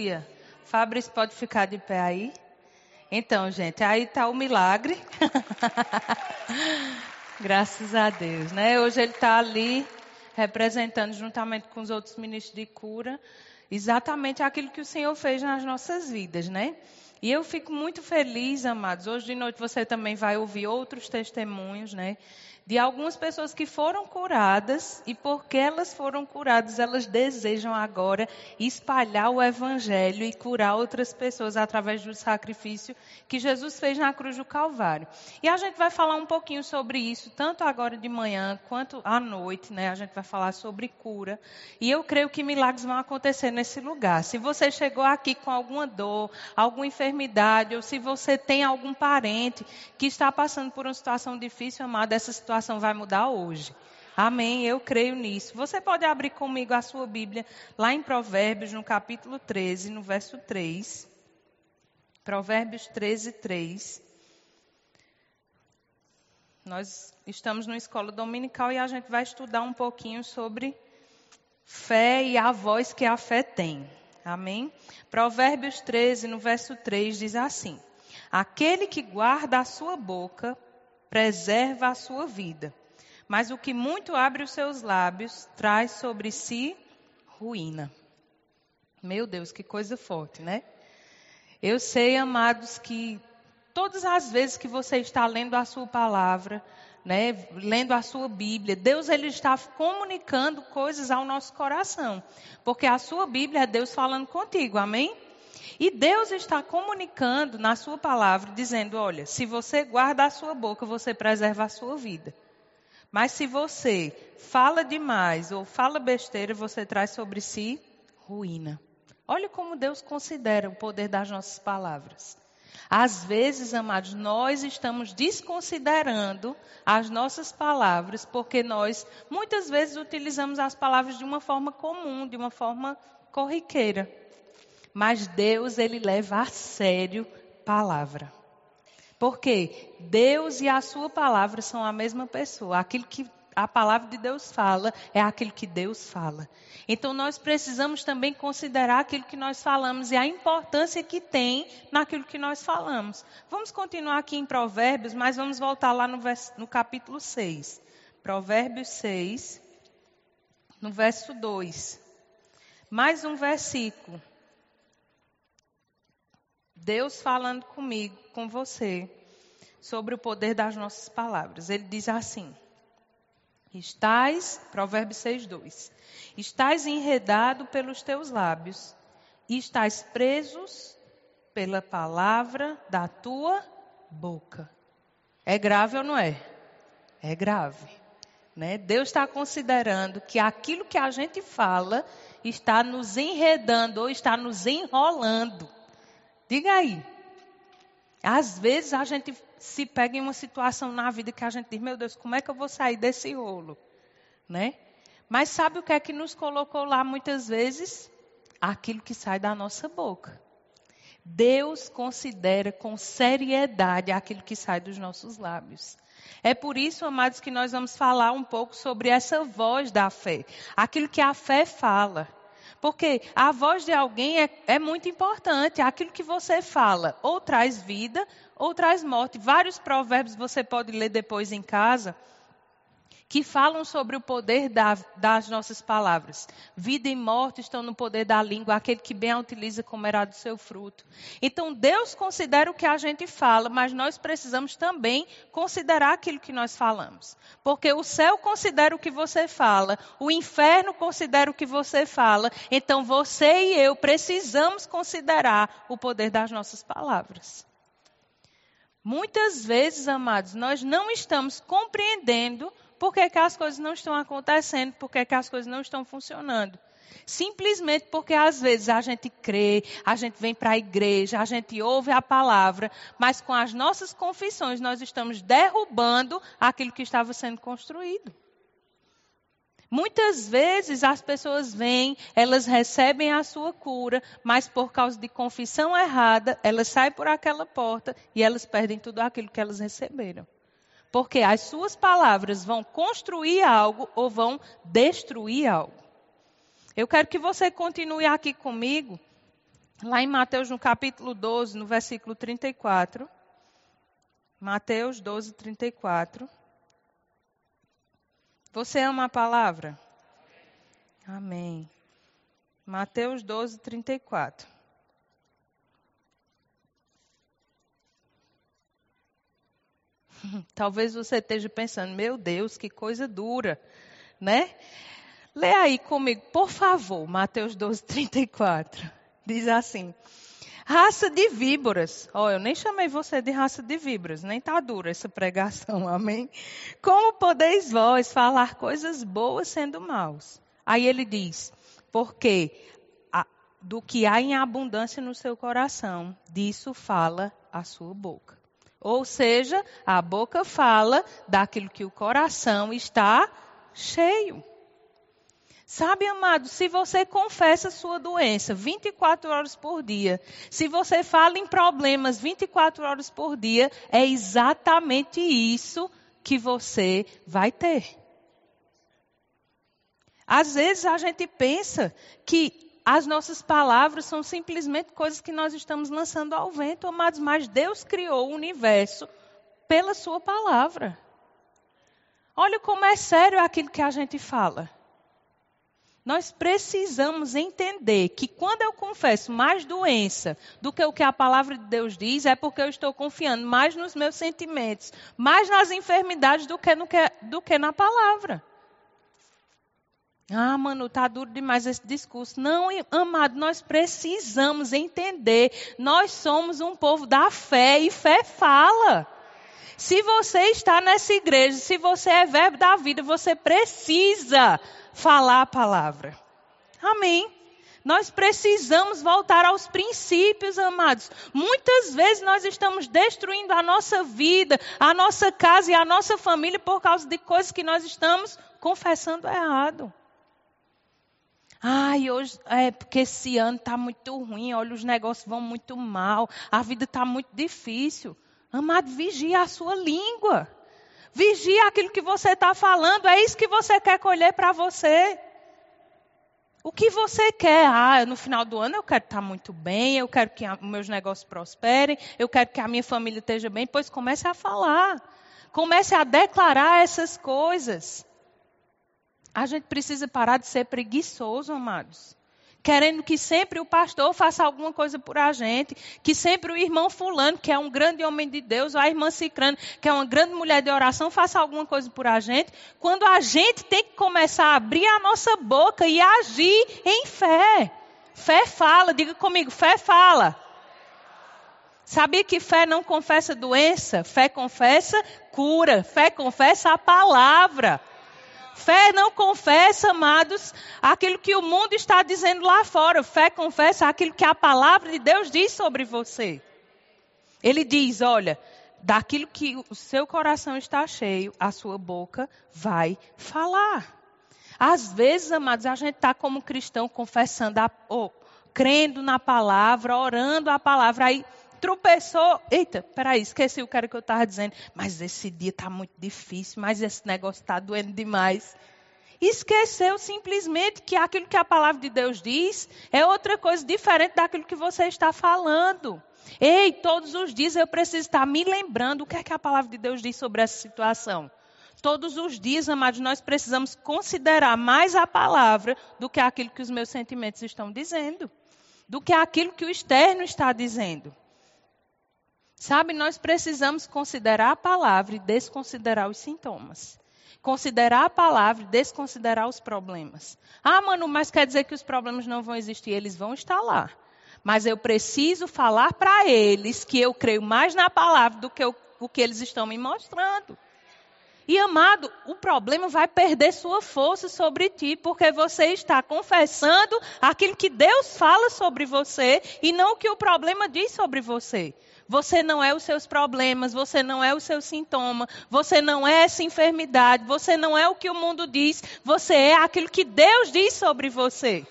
Aleluia. Fabrício pode ficar de pé aí? Então, gente, aí está o milagre. Graças a Deus, né? Hoje ele está ali representando juntamente com os outros ministros de cura exatamente aquilo que o Senhor fez nas nossas vidas, né? E eu fico muito feliz, amados. Hoje de noite você também vai ouvir outros testemunhos, né? De algumas pessoas que foram curadas e porque elas foram curadas, elas desejam agora espalhar o evangelho e curar outras pessoas através do sacrifício que Jesus fez na cruz do Calvário. E a gente vai falar um pouquinho sobre isso, tanto agora de manhã quanto à noite, né? A gente vai falar sobre cura. E eu creio que milagres vão acontecer nesse lugar. Se você chegou aqui com alguma dor, alguma enfermidade, ou se você tem algum parente que está passando por uma situação difícil, amado, essa situação situação vai mudar hoje. Amém, eu creio nisso. Você pode abrir comigo a sua Bíblia lá em Provérbios, no capítulo 13, no verso 3. Provérbios 13, 3. Nós estamos numa escola dominical e a gente vai estudar um pouquinho sobre fé e a voz que a fé tem. Amém? Provérbios 13, no verso 3, diz assim: Aquele que guarda a sua boca preserva a sua vida. Mas o que muito abre os seus lábios traz sobre si ruína. Meu Deus, que coisa forte, né? Eu sei, amados, que todas as vezes que você está lendo a sua palavra, né, lendo a sua Bíblia, Deus ele está comunicando coisas ao nosso coração, porque a sua Bíblia é Deus falando contigo, amém? E Deus está comunicando na sua palavra, dizendo: olha, se você guarda a sua boca, você preserva a sua vida. Mas se você fala demais ou fala besteira, você traz sobre si ruína. Olha como Deus considera o poder das nossas palavras. Às vezes, amados, nós estamos desconsiderando as nossas palavras, porque nós muitas vezes utilizamos as palavras de uma forma comum, de uma forma corriqueira. Mas Deus, ele leva a sério palavra. Porque Deus e a sua palavra são a mesma pessoa. Aquilo que a palavra de Deus fala é aquilo que Deus fala. Então nós precisamos também considerar aquilo que nós falamos e a importância que tem naquilo que nós falamos. Vamos continuar aqui em Provérbios, mas vamos voltar lá no, vers, no capítulo 6. Provérbios 6, no verso 2. Mais um versículo. Deus falando comigo, com você, sobre o poder das nossas palavras. Ele diz assim: Estás, Provérbios 6, 2: Estás enredado pelos teus lábios, e estás presos pela palavra da tua boca. É grave ou não é? É grave. Né? Deus está considerando que aquilo que a gente fala está nos enredando ou está nos enrolando. Diga aí. Às vezes a gente se pega em uma situação na vida que a gente diz, meu Deus, como é que eu vou sair desse rolo? Né? Mas sabe o que é que nos colocou lá muitas vezes? Aquilo que sai da nossa boca. Deus considera com seriedade aquilo que sai dos nossos lábios. É por isso, amados, que nós vamos falar um pouco sobre essa voz da fé. Aquilo que a fé fala. Porque a voz de alguém é, é muito importante. Aquilo que você fala ou traz vida ou traz morte. Vários provérbios você pode ler depois em casa que falam sobre o poder da, das nossas palavras. Vida e morte estão no poder da língua, aquele que bem a utiliza comerá do seu fruto. Então Deus considera o que a gente fala, mas nós precisamos também considerar aquilo que nós falamos. Porque o céu considera o que você fala, o inferno considera o que você fala, então você e eu precisamos considerar o poder das nossas palavras. Muitas vezes, amados, nós não estamos compreendendo por que, que as coisas não estão acontecendo, por que, que as coisas não estão funcionando. Simplesmente porque às vezes a gente crê, a gente vem para a igreja, a gente ouve a palavra, mas com as nossas confissões nós estamos derrubando aquilo que estava sendo construído. Muitas vezes as pessoas vêm, elas recebem a sua cura, mas por causa de confissão errada, elas saem por aquela porta e elas perdem tudo aquilo que elas receberam. Porque as suas palavras vão construir algo ou vão destruir algo. Eu quero que você continue aqui comigo lá em Mateus, no capítulo 12, no versículo 34. Mateus 12, 34. Você ama a palavra? Amém. Mateus 12, 34. Talvez você esteja pensando, meu Deus, que coisa dura, né? Lê aí comigo, por favor, Mateus 12, 34. Diz assim: Raça de víboras. Ó, oh, eu nem chamei você de raça de víboras, nem tá dura essa pregação, amém? Como podeis vós falar coisas boas sendo maus? Aí ele diz: Porque do que há em abundância no seu coração, disso fala a sua boca. Ou seja, a boca fala daquilo que o coração está cheio. Sabe, amado, se você confessa sua doença 24 horas por dia, se você fala em problemas 24 horas por dia, é exatamente isso que você vai ter. Às vezes a gente pensa que as nossas palavras são simplesmente coisas que nós estamos lançando ao vento, amados, mas Deus criou o universo pela Sua palavra. Olha como é sério aquilo que a gente fala. Nós precisamos entender que quando eu confesso mais doença do que o que a palavra de Deus diz, é porque eu estou confiando mais nos meus sentimentos, mais nas enfermidades do que, que, do que na palavra. Ah, mano, tá duro demais esse discurso. Não, amado, nós precisamos entender. Nós somos um povo da fé e fé fala. Se você está nessa igreja, se você é verbo da vida, você precisa falar a palavra. Amém. Nós precisamos voltar aos princípios, amados. Muitas vezes nós estamos destruindo a nossa vida, a nossa casa e a nossa família por causa de coisas que nós estamos confessando errado. Ai, hoje é porque esse ano está muito ruim, olha, os negócios vão muito mal, a vida está muito difícil. Amado, vigia a sua língua. Vigia aquilo que você está falando, é isso que você quer colher para você. O que você quer? Ah, no final do ano eu quero estar muito bem, eu quero que meus negócios prosperem, eu quero que a minha família esteja bem. Pois comece a falar. Comece a declarar essas coisas. A gente precisa parar de ser preguiçoso, amados. Querendo que sempre o pastor faça alguma coisa por a gente, que sempre o irmão fulano, que é um grande homem de Deus, ou a irmã Cicrano, que é uma grande mulher de oração, faça alguma coisa por a gente, quando a gente tem que começar a abrir a nossa boca e agir em fé. Fé fala, diga comigo, fé fala. Sabia que fé não confessa doença? Fé confessa cura. Fé confessa a palavra. Fé não confessa, amados, aquilo que o mundo está dizendo lá fora. Fé confessa aquilo que a palavra de Deus diz sobre você. Ele diz: olha, daquilo que o seu coração está cheio, a sua boca vai falar. Às vezes, amados, a gente está como cristão confessando, a, oh, crendo na palavra, orando a palavra, aí tropeçou. Eita, peraí, esqueci o que era que eu estava dizendo. Mas esse dia está muito difícil, mas esse negócio está doendo demais. Esqueceu simplesmente que aquilo que a palavra de Deus diz é outra coisa diferente daquilo que você está falando. Ei, todos os dias eu preciso estar me lembrando o que é que a palavra de Deus diz sobre essa situação. Todos os dias, amados, nós precisamos considerar mais a palavra do que aquilo que os meus sentimentos estão dizendo, do que aquilo que o externo está dizendo. Sabe, nós precisamos considerar a palavra e desconsiderar os sintomas. Considerar a palavra e desconsiderar os problemas. Ah, mano, mas quer dizer que os problemas não vão existir? Eles vão estar lá. Mas eu preciso falar para eles que eu creio mais na palavra do que o, que eles estão me mostrando. E amado, o problema vai perder sua força sobre ti, porque você está confessando aquilo que Deus fala sobre você e não o que o problema diz sobre você. Você não é os seus problemas, você não é o seu sintoma, você não é essa enfermidade, você não é o que o mundo diz, você é aquilo que Deus diz sobre você.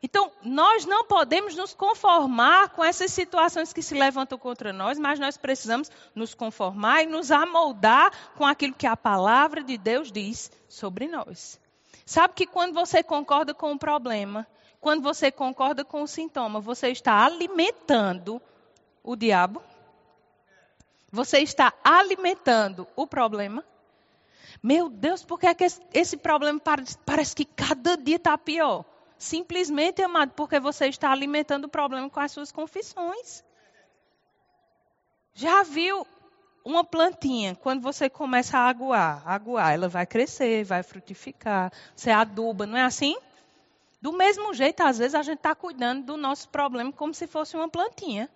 Então, nós não podemos nos conformar com essas situações que se levantam contra nós, mas nós precisamos nos conformar e nos amoldar com aquilo que a palavra de Deus diz sobre nós. Sabe que quando você concorda com o problema, quando você concorda com o sintoma, você está alimentando o diabo? Você está alimentando o problema? Meu Deus, por que, é que esse problema parece que cada dia está pior? Simplesmente, amado, porque você está alimentando o problema com as suas confissões. Já viu uma plantinha, quando você começa a aguar, aguar, ela vai crescer, vai frutificar, você aduba, não é assim? Do mesmo jeito, às vezes, a gente está cuidando do nosso problema como se fosse uma plantinha.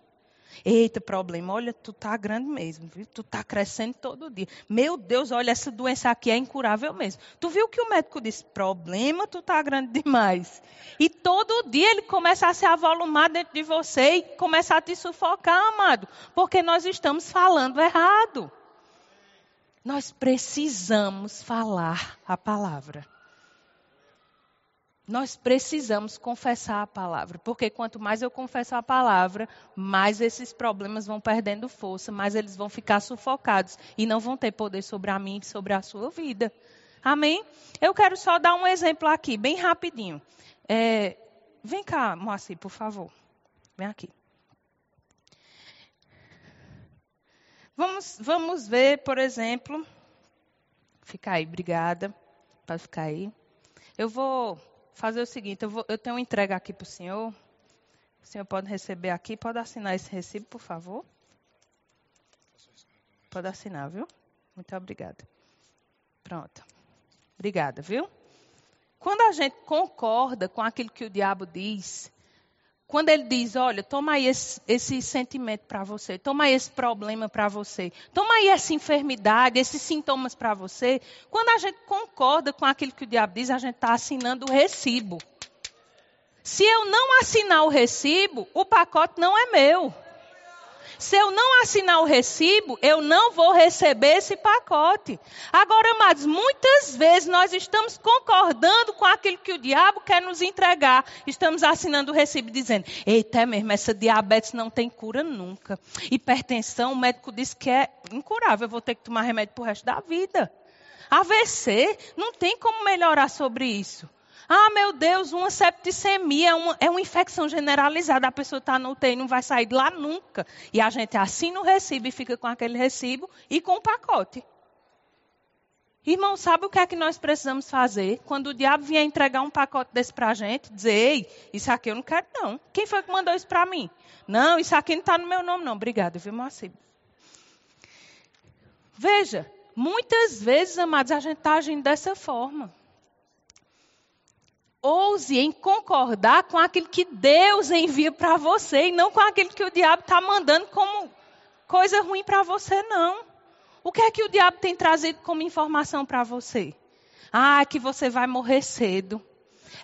Eita, problema, olha, tu tá grande mesmo, viu? Tu tá crescendo todo dia. Meu Deus, olha, essa doença aqui é incurável mesmo. Tu viu que o médico disse, problema, tu tá grande demais. E todo dia ele começa a se avolumar dentro de você e começa a te sufocar, amado, porque nós estamos falando errado. Nós precisamos falar a palavra. Nós precisamos confessar a palavra, porque quanto mais eu confesso a palavra, mais esses problemas vão perdendo força, mais eles vão ficar sufocados e não vão ter poder sobre a mim e sobre a sua vida. Amém? Eu quero só dar um exemplo aqui, bem rapidinho. É, vem cá, Moacir, por favor. Vem aqui. Vamos, vamos ver, por exemplo. Fica aí, obrigada. Pode ficar aí. Eu vou fazer o seguinte: eu, vou, eu tenho uma entrega aqui para o senhor. O senhor pode receber aqui. Pode assinar esse recibo, por favor? Pode assinar, viu? Muito obrigada. Pronto. Obrigada, viu? Quando a gente concorda com aquilo que o diabo diz, quando ele diz, olha, toma aí esse, esse sentimento para você, toma aí esse problema para você, toma aí essa enfermidade, esses sintomas para você, quando a gente concorda com aquilo que o diabo diz, a gente está assinando o recibo. Se eu não assinar o recibo, o pacote não é meu. Se eu não assinar o recibo, eu não vou receber esse pacote. Agora, amados, muitas vezes nós estamos concordando com aquilo que o diabo quer nos entregar. Estamos assinando o recibo dizendo: Eita, é mesmo, essa diabetes não tem cura nunca. Hipertensão, o médico disse que é incurável, eu vou ter que tomar remédio para o resto da vida. AVC, não tem como melhorar sobre isso. Ah, meu Deus, uma septicemia é uma, é uma infecção generalizada. A pessoa está no UTI e não vai sair de lá nunca. E a gente assina o recibo e fica com aquele recibo e com o pacote. Irmão, sabe o que é que nós precisamos fazer? Quando o diabo vier entregar um pacote desse para a gente, dizer, ei, isso aqui eu não quero não. Quem foi que mandou isso para mim? Não, isso aqui não está no meu nome não. Obrigada, viu, Moacir? Veja, muitas vezes, amados, a gente está agindo dessa forma. Ouse em concordar com aquilo que Deus envia para você e não com aquilo que o diabo está mandando como coisa ruim para você, não. O que é que o diabo tem trazido como informação para você? Ah, é que você vai morrer cedo.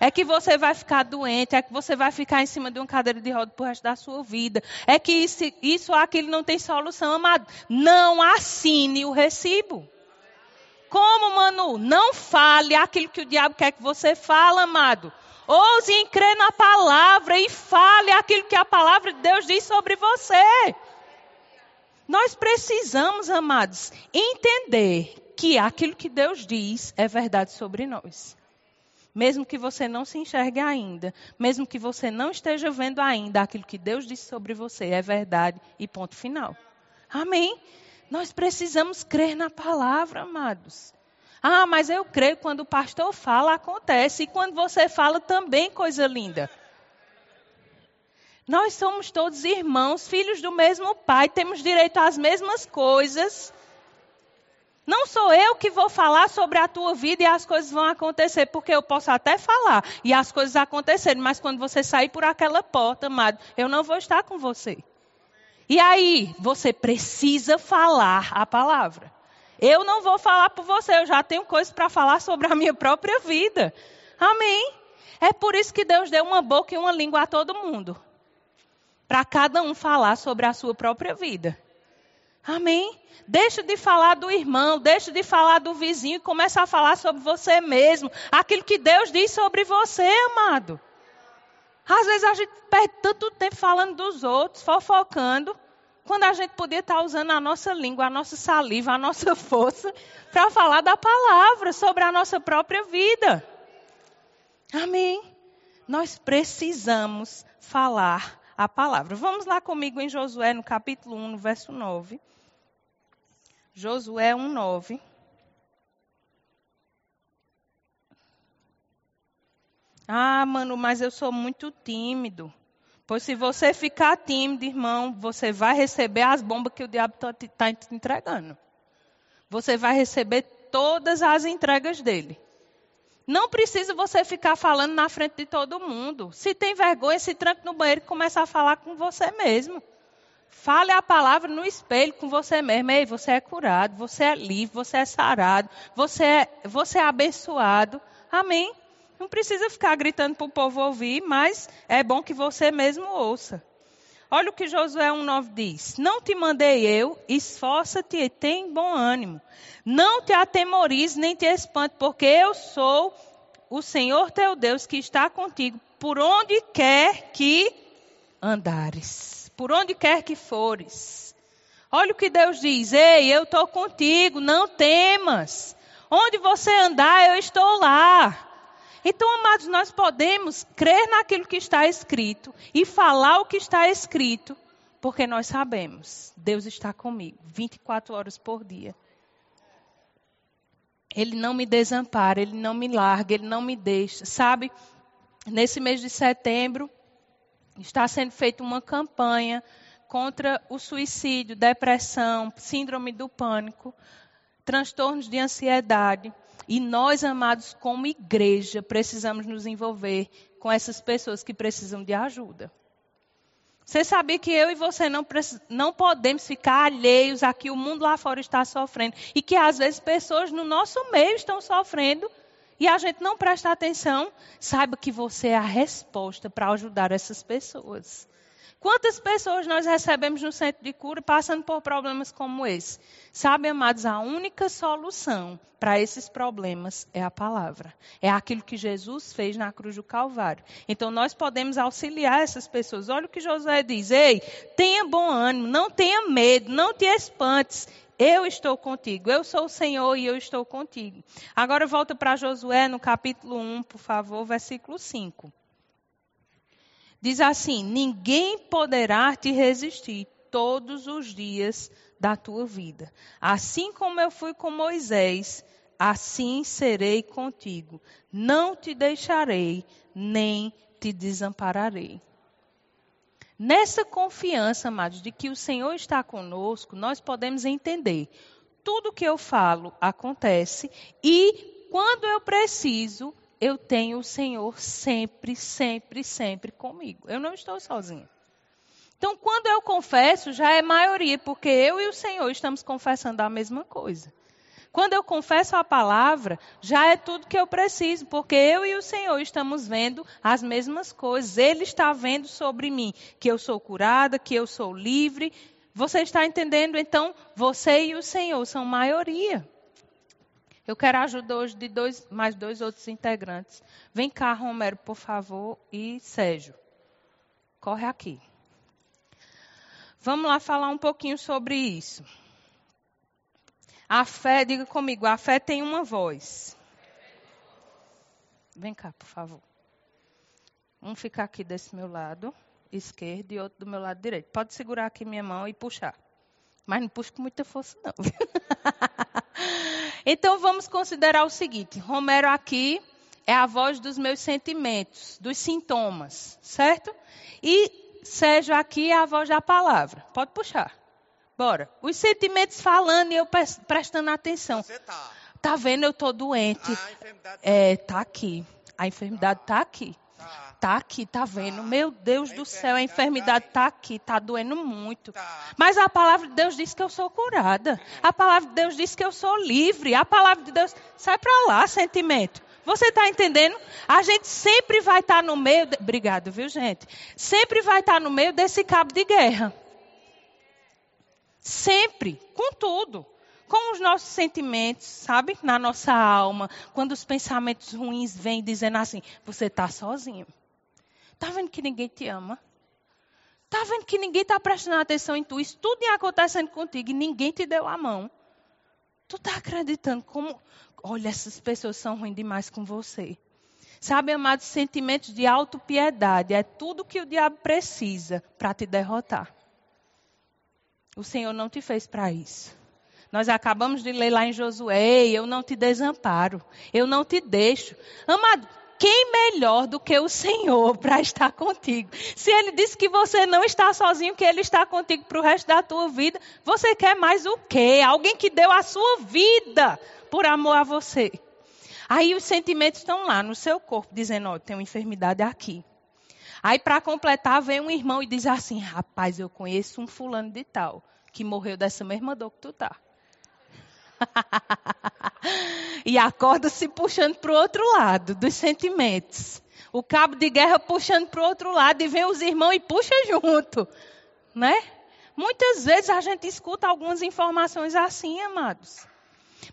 É que você vai ficar doente, é que você vai ficar em cima de uma cadeira de roda por resto da sua vida. É que isso, isso aquilo não tem solução, amado. Não assine o recibo. Como, Manu? Não fale aquilo que o diabo quer que você fale, amado. Ouse em crer na palavra e fale aquilo que a palavra de Deus diz sobre você. Nós precisamos, amados, entender que aquilo que Deus diz é verdade sobre nós. Mesmo que você não se enxergue ainda, mesmo que você não esteja vendo ainda, aquilo que Deus disse sobre você é verdade e ponto final. Amém? Nós precisamos crer na palavra, amados. Ah, mas eu creio quando o pastor fala, acontece. E quando você fala, também coisa linda. Nós somos todos irmãos, filhos do mesmo pai, temos direito às mesmas coisas. Não sou eu que vou falar sobre a tua vida e as coisas vão acontecer, porque eu posso até falar e as coisas acontecerem, mas quando você sair por aquela porta, amado, eu não vou estar com você. E aí, você precisa falar a palavra. Eu não vou falar por você, eu já tenho coisas para falar sobre a minha própria vida. Amém? É por isso que Deus deu uma boca e uma língua a todo mundo. Para cada um falar sobre a sua própria vida. Amém? Deixa de falar do irmão, deixa de falar do vizinho e começa a falar sobre você mesmo. Aquilo que Deus diz sobre você, amado. Às vezes a gente perde tanto tempo falando dos outros, fofocando, quando a gente podia estar usando a nossa língua, a nossa saliva, a nossa força para falar da palavra sobre a nossa própria vida. Amém. nós precisamos falar a palavra. Vamos lá comigo em Josué, no capítulo 1, no verso 9. Josué 1, 9. Ah, mano, mas eu sou muito tímido. Pois se você ficar tímido, irmão, você vai receber as bombas que o diabo está tá te entregando. Você vai receber todas as entregas dele. Não precisa você ficar falando na frente de todo mundo. Se tem vergonha, se tranque no banheiro e comece a falar com você mesmo. Fale a palavra no espelho com você mesmo. Ei, você é curado, você é livre, você é sarado, você é, você é abençoado. Amém? Não precisa ficar gritando para o povo ouvir, mas é bom que você mesmo ouça. Olha o que Josué 1,9 diz: Não te mandei eu, esforça-te e tem bom ânimo. Não te atemorize nem te espante, porque eu sou o Senhor teu Deus que está contigo por onde quer que andares, por onde quer que fores. Olha o que Deus diz: Ei, eu estou contigo, não temas. Onde você andar, eu estou lá. Então, amados, nós podemos crer naquilo que está escrito e falar o que está escrito, porque nós sabemos, Deus está comigo 24 horas por dia. Ele não me desampara, ele não me larga, ele não me deixa. Sabe, nesse mês de setembro, está sendo feita uma campanha contra o suicídio, depressão, síndrome do pânico, transtornos de ansiedade. E nós, amados, como igreja, precisamos nos envolver com essas pessoas que precisam de ajuda. Você sabia que eu e você não, não podemos ficar alheios a que o mundo lá fora está sofrendo. E que às vezes pessoas no nosso meio estão sofrendo e a gente não presta atenção. Saiba que você é a resposta para ajudar essas pessoas. Quantas pessoas nós recebemos no centro de cura passando por problemas como esse? Sabe, amados, a única solução para esses problemas é a palavra. É aquilo que Jesus fez na cruz do Calvário. Então nós podemos auxiliar essas pessoas. Olha o que Josué diz: Ei, tenha bom ânimo, não tenha medo, não te espantes. Eu estou contigo, eu sou o Senhor e eu estou contigo. Agora volta para Josué no capítulo 1, por favor, versículo 5. Diz assim: ninguém poderá te resistir todos os dias da tua vida. Assim como eu fui com Moisés, assim serei contigo. Não te deixarei, nem te desampararei. Nessa confiança, amados, de que o Senhor está conosco, nós podemos entender. Tudo que eu falo acontece e quando eu preciso, eu tenho o Senhor sempre, sempre, sempre comigo. Eu não estou sozinha. Então, quando eu confesso, já é maioria, porque eu e o Senhor estamos confessando a mesma coisa. Quando eu confesso a palavra, já é tudo que eu preciso, porque eu e o Senhor estamos vendo as mesmas coisas. Ele está vendo sobre mim que eu sou curada, que eu sou livre. Você está entendendo? Então, você e o Senhor são maioria. Eu quero ajuda hoje de dois, mais dois outros integrantes. Vem cá, Romero, por favor, e Sérgio. Corre aqui. Vamos lá falar um pouquinho sobre isso. A fé, diga comigo, a fé tem uma voz. Vem cá, por favor. Um ficar aqui desse meu lado esquerdo e outro do meu lado direito. Pode segurar aqui minha mão e puxar. Mas não puxe com muita força, não. Então vamos considerar o seguinte: Romero aqui é a voz dos meus sentimentos, dos sintomas, certo? E Sérgio aqui é a voz da palavra. Pode puxar. Bora. Os sentimentos falando e eu prestando atenção. Você tá. Tá vendo? Eu tô doente. Ah, a enfermidade tá é, tá aqui. A enfermidade tá aqui. Tá aqui, tá vendo? Meu Deus do céu, a enfermidade tá aqui, tá doendo muito. Mas a palavra de Deus diz que eu sou curada. A palavra de Deus diz que eu sou livre. A palavra de Deus. Sai para lá, sentimento. Você está entendendo? A gente sempre vai estar tá no meio. De... Obrigado, viu, gente? Sempre vai estar tá no meio desse cabo de guerra. Sempre, com tudo com os nossos sentimentos, sabe? Na nossa alma. Quando os pensamentos ruins vêm dizendo assim: você está sozinho. Está vendo que ninguém te ama? Está vendo que ninguém está prestando atenção em tu? Isso tudo ia acontecendo contigo e ninguém te deu a mão. Tu está acreditando como. Olha, essas pessoas são ruins demais com você. Sabe, amados, sentimentos de autopiedade é tudo que o diabo precisa para te derrotar. O Senhor não te fez para isso. Nós acabamos de ler lá em Josué: Eu não te desamparo, eu não te deixo. Amado, quem melhor do que o Senhor para estar contigo? Se Ele disse que você não está sozinho, que Ele está contigo para o resto da tua vida, você quer mais o quê? Alguém que deu a sua vida por amor a você. Aí os sentimentos estão lá no seu corpo, dizendo: Ó, oh, tem uma enfermidade aqui. Aí, para completar, vem um irmão e diz assim: Rapaz, eu conheço um fulano de tal que morreu dessa mesma dor que tu tá. e acorda se puxando para o outro lado dos sentimentos. O cabo de guerra puxando para o outro lado e vem os irmãos e puxa junto, né? Muitas vezes a gente escuta algumas informações assim, amados.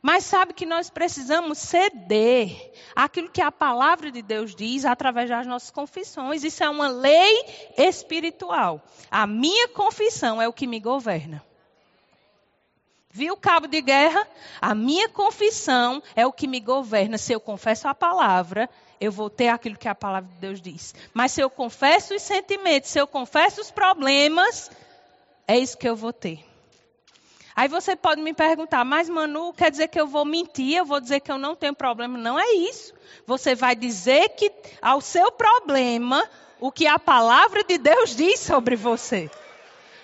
Mas sabe que nós precisamos ceder aquilo que a palavra de Deus diz através das nossas confissões. Isso é uma lei espiritual. A minha confissão é o que me governa. Viu cabo de guerra? A minha confissão é o que me governa. Se eu confesso a palavra, eu vou ter aquilo que a palavra de Deus diz. Mas se eu confesso os sentimentos, se eu confesso os problemas, é isso que eu vou ter. Aí você pode me perguntar, mas Manu, quer dizer que eu vou mentir, eu vou dizer que eu não tenho problema? Não é isso. Você vai dizer que ao seu problema, o que a palavra de Deus diz sobre você.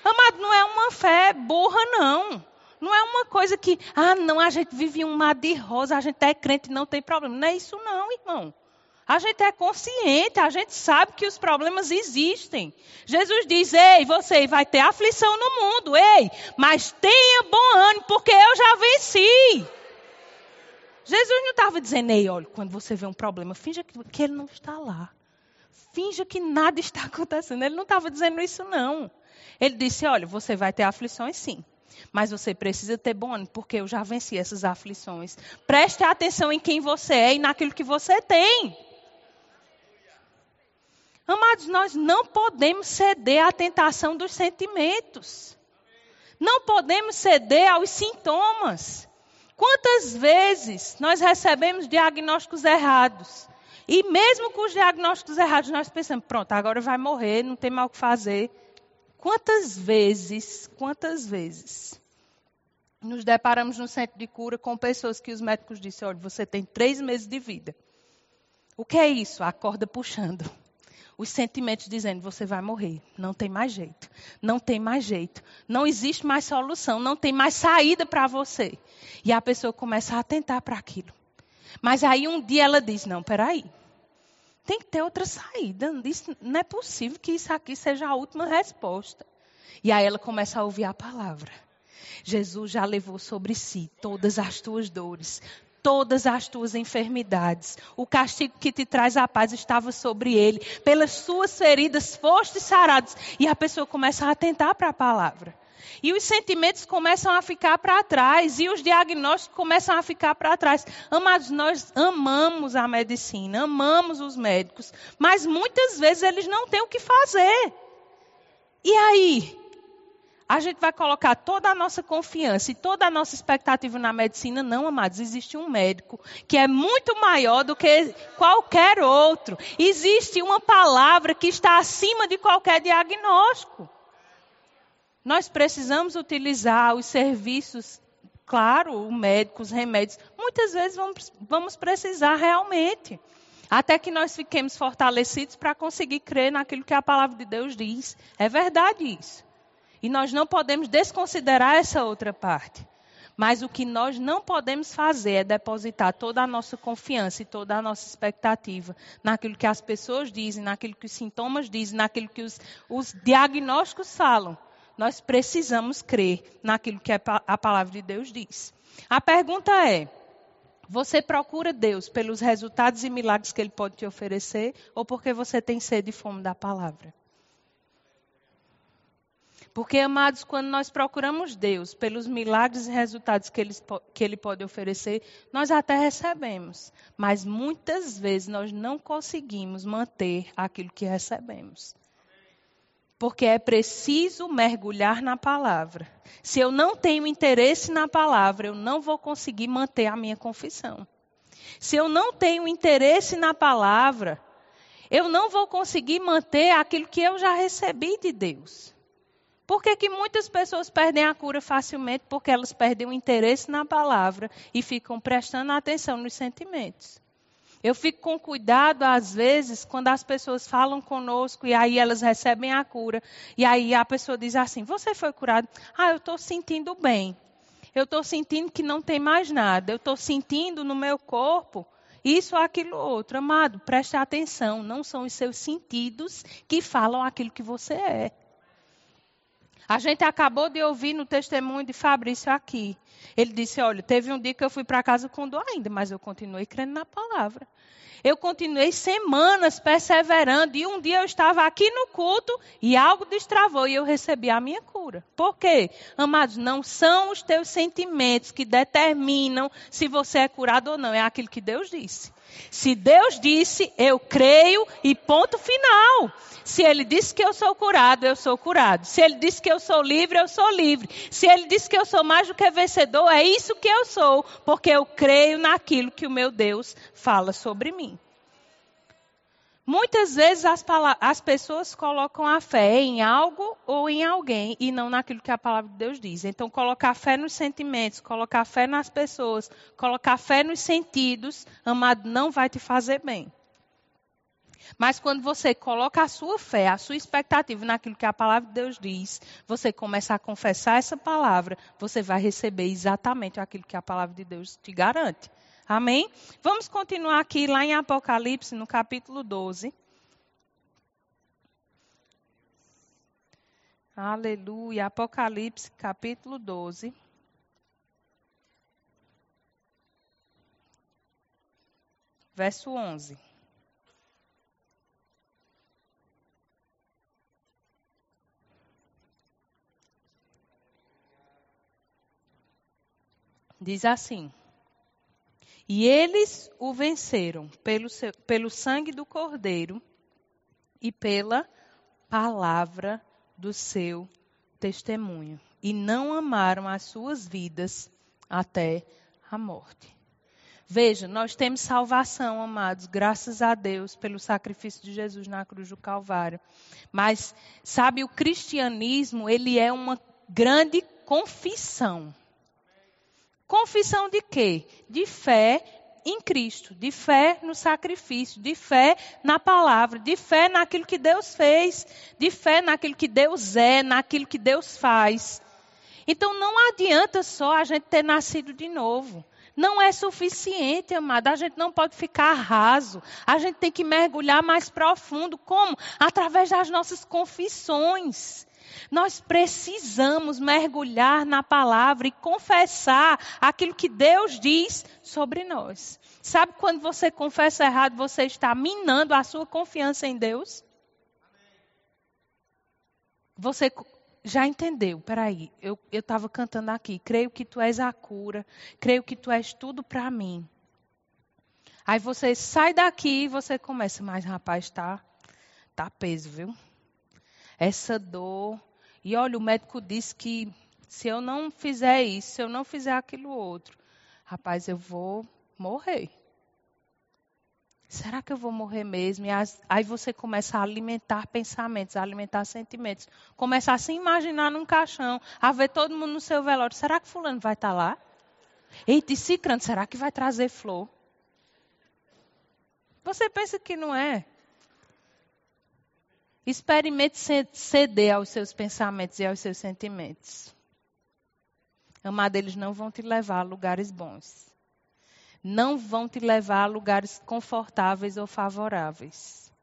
Amado, não é uma fé burra, não. Não é uma coisa que, ah, não, a gente vive um mar de rosa, a gente é crente, não tem problema. Não é isso, não, irmão. A gente é consciente, a gente sabe que os problemas existem. Jesus diz: Ei, você vai ter aflição no mundo, ei, mas tenha bom ânimo, porque eu já venci. Jesus não estava dizendo, ei, olha, quando você vê um problema, finja que, que ele não está lá. Finja que nada está acontecendo. Ele não estava dizendo isso, não. Ele disse: olha, você vai ter aflições sim. Mas você precisa ter bom ânimo, porque eu já venci essas aflições. Preste atenção em quem você é e naquilo que você tem. Amados, nós não podemos ceder à tentação dos sentimentos. Não podemos ceder aos sintomas. Quantas vezes nós recebemos diagnósticos errados? E mesmo com os diagnósticos errados, nós pensamos, pronto, agora vai morrer, não tem mais o que fazer. Quantas vezes, quantas vezes nos deparamos no centro de cura com pessoas que os médicos disseram, olha, você tem três meses de vida. O que é isso? A corda puxando os sentimentos dizendo: você vai morrer, não tem mais jeito, não tem mais jeito, não existe mais solução, não tem mais saída para você. E a pessoa começa a atentar para aquilo. Mas aí um dia ela diz: não, peraí, tem que ter outra saída. não é possível que isso aqui seja a última resposta. E aí ela começa a ouvir a palavra. Jesus já levou sobre si todas as tuas dores, todas as tuas enfermidades. O castigo que te traz a paz estava sobre ele. Pelas suas feridas foste sarados. E a pessoa começa a atentar para a palavra. E os sentimentos começam a ficar para trás. E os diagnósticos começam a ficar para trás. Amados, nós amamos a medicina, amamos os médicos. Mas muitas vezes eles não têm o que fazer. E aí? a gente vai colocar toda a nossa confiança e toda a nossa expectativa na medicina, não, amados. Existe um médico que é muito maior do que qualquer outro. Existe uma palavra que está acima de qualquer diagnóstico. Nós precisamos utilizar os serviços, claro, o médico, os remédios. Muitas vezes vamos, vamos precisar realmente. Até que nós fiquemos fortalecidos para conseguir crer naquilo que a palavra de Deus diz. É verdade isso. E nós não podemos desconsiderar essa outra parte. Mas o que nós não podemos fazer é depositar toda a nossa confiança e toda a nossa expectativa naquilo que as pessoas dizem, naquilo que os sintomas dizem, naquilo que os, os diagnósticos falam. Nós precisamos crer naquilo que a palavra de Deus diz. A pergunta é: você procura Deus pelos resultados e milagres que Ele pode te oferecer ou porque você tem sede e fome da palavra? Porque, amados, quando nós procuramos Deus pelos milagres e resultados que ele, que ele pode oferecer, nós até recebemos. Mas muitas vezes nós não conseguimos manter aquilo que recebemos. Porque é preciso mergulhar na palavra. Se eu não tenho interesse na palavra, eu não vou conseguir manter a minha confissão. se eu não tenho interesse na palavra, eu não vou conseguir manter aquilo que eu já recebi de Deus. Por que, que muitas pessoas perdem a cura facilmente? Porque elas perdem o interesse na palavra e ficam prestando atenção nos sentimentos. Eu fico com cuidado, às vezes, quando as pessoas falam conosco e aí elas recebem a cura. E aí a pessoa diz assim: Você foi curado? Ah, eu estou sentindo bem. Eu estou sentindo que não tem mais nada. Eu estou sentindo no meu corpo isso aquilo outro. Amado, preste atenção. Não são os seus sentidos que falam aquilo que você é. A gente acabou de ouvir no testemunho de Fabrício aqui. Ele disse: Olha, teve um dia que eu fui para casa com dor ainda, mas eu continuei crendo na palavra. Eu continuei semanas perseverando e um dia eu estava aqui no culto e algo destravou e eu recebi a minha cura. Por quê? Amados, não são os teus sentimentos que determinam se você é curado ou não, é aquilo que Deus disse. Se Deus disse, eu creio e ponto final. Se Ele disse que eu sou curado, eu sou curado. Se Ele disse que eu sou livre, eu sou livre. Se Ele disse que eu sou mais do que vencedor, é isso que eu sou, porque eu creio naquilo que o meu Deus fala sobre mim. Muitas vezes as, as, pessoas colocam a fé em algo ou em alguém e não naquilo que a palavra de Deus diz. Então, colocar fé nos sentimentos, colocar fé nas pessoas, colocar fé nos sentidos, amado, não vai te fazer bem. Mas quando você coloca a sua fé, a sua expectativa naquilo que a palavra de Deus diz, você começa a confessar essa palavra, você vai receber exatamente aquilo que a palavra de Deus te garante. Amém? Vamos continuar aqui lá em Apocalipse, no capítulo 12. Aleluia. Apocalipse, capítulo 12. Verso 11. Diz assim: e eles o venceram pelo, seu, pelo sangue do Cordeiro e pela palavra do seu testemunho. E não amaram as suas vidas até a morte. Veja, nós temos salvação, amados, graças a Deus pelo sacrifício de Jesus na cruz do Calvário. Mas, sabe, o cristianismo, ele é uma grande confissão. Confissão de quê? De fé em Cristo, de fé no sacrifício, de fé na palavra, de fé naquilo que Deus fez, de fé naquilo que Deus é, naquilo que Deus faz. Então não adianta só a gente ter nascido de novo. Não é suficiente, amada. A gente não pode ficar raso. A gente tem que mergulhar mais profundo. Como? Através das nossas confissões. Nós precisamos mergulhar na palavra e confessar aquilo que Deus diz sobre nós. Sabe quando você confessa errado, você está minando a sua confiança em Deus? Você já entendeu, peraí, eu estava cantando aqui, creio que tu és a cura, creio que tu és tudo para mim. Aí você sai daqui e você começa, mas rapaz, tá, tá peso, viu? Essa dor, e olha, o médico disse que se eu não fizer isso, se eu não fizer aquilo outro, rapaz, eu vou morrer. Será que eu vou morrer mesmo? E aí você começa a alimentar pensamentos, a alimentar sentimentos. Começa a se imaginar num caixão, a ver todo mundo no seu velório. Será que fulano vai estar lá? Eita, e Cicrano, será que vai trazer flor? Você pensa que não é? Experimente ceder aos seus pensamentos e aos seus sentimentos. Amado, eles não vão te levar a lugares bons. Não vão te levar a lugares confortáveis ou favoráveis.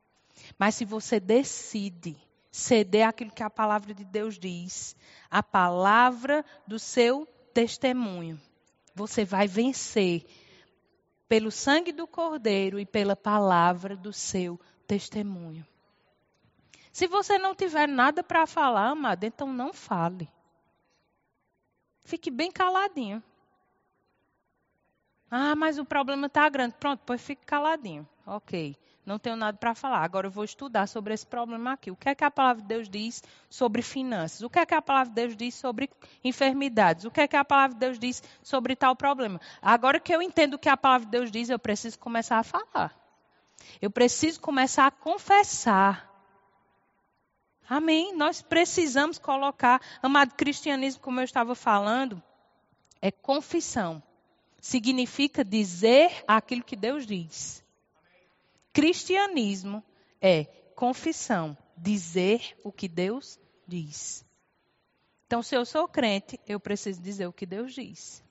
Mas se você decide ceder aquilo que a palavra de Deus diz, a palavra do seu testemunho, você vai vencer pelo sangue do Cordeiro e pela palavra do seu testemunho. Se você não tiver nada para falar, amado, então não fale. Fique bem caladinho. Ah, mas o problema está grande. Pronto, pois fique caladinho. Ok. não tenho nada para falar. Agora eu vou estudar sobre esse problema aqui. O que é que a palavra de Deus diz sobre finanças? O que é que a palavra de Deus diz sobre enfermidades? O que é que a palavra de Deus diz sobre tal problema? Agora que eu entendo o que a palavra de Deus diz, eu preciso começar a falar. Eu preciso começar a confessar. Amém? Nós precisamos colocar, amado cristianismo, como eu estava falando, é confissão. Significa dizer aquilo que Deus diz. Cristianismo é confissão, dizer o que Deus diz. Então, se eu sou crente, eu preciso dizer o que Deus diz.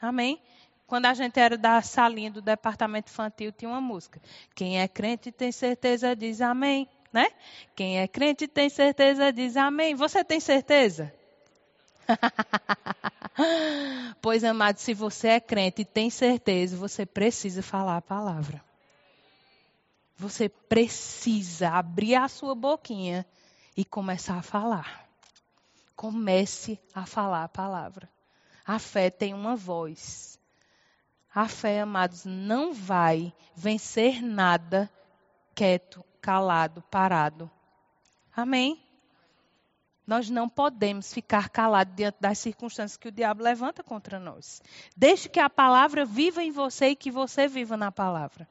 Amém? Quando a gente era da salinha do departamento infantil, tinha uma música. Quem é crente tem certeza diz amém, né? Quem é crente tem certeza diz amém. Você tem certeza? pois, amado, se você é crente e tem certeza, você precisa falar a palavra. Você precisa abrir a sua boquinha e começar a falar. Comece a falar a palavra. A fé tem uma voz. A fé, amados, não vai vencer nada quieto, calado, parado. Amém? Nós não podemos ficar calados diante das circunstâncias que o diabo levanta contra nós. Deixe que a palavra viva em você e que você viva na palavra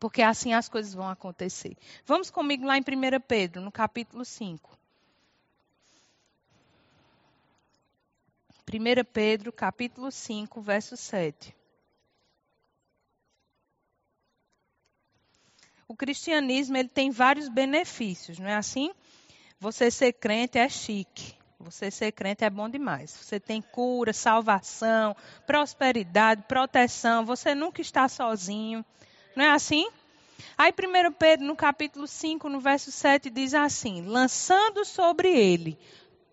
porque assim as coisas vão acontecer. Vamos comigo lá em 1 Pedro, no capítulo 5. 1 Pedro, capítulo 5, verso 7. O cristianismo ele tem vários benefícios, não é assim? Você ser crente é chique. Você ser crente é bom demais. Você tem cura, salvação, prosperidade, proteção. Você nunca está sozinho. Não é assim? Aí 1 Pedro, no capítulo 5, no verso 7, diz assim: lançando sobre ele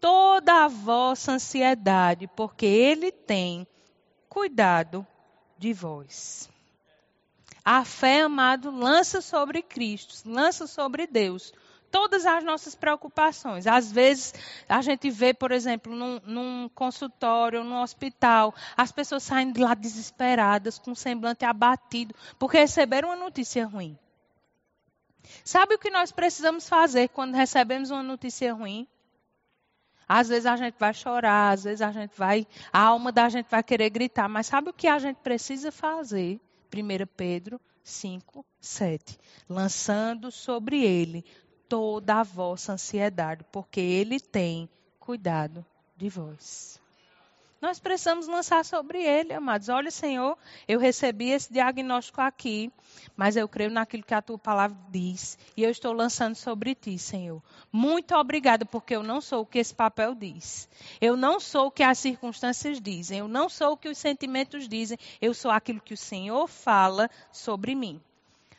toda a vossa ansiedade, porque ele tem cuidado de vós. A fé, amado, lança sobre Cristo, lança sobre Deus todas as nossas preocupações. Às vezes, a gente vê, por exemplo, num, num consultório, num hospital, as pessoas saindo de lá desesperadas, com o semblante abatido, porque receberam uma notícia ruim. Sabe o que nós precisamos fazer quando recebemos uma notícia ruim? Às vezes a gente vai chorar, às vezes a gente vai, a alma da gente vai querer gritar, mas sabe o que a gente precisa fazer? 1 Pedro 5, 7. Lançando sobre ele toda a vossa ansiedade, porque Ele tem cuidado de vós. Nós precisamos lançar sobre Ele, amados. Olha, Senhor, eu recebi esse diagnóstico aqui, mas eu creio naquilo que a tua palavra diz, e eu estou lançando sobre ti, Senhor. Muito obrigada, porque eu não sou o que esse papel diz. Eu não sou o que as circunstâncias dizem. Eu não sou o que os sentimentos dizem. Eu sou aquilo que o Senhor fala sobre mim.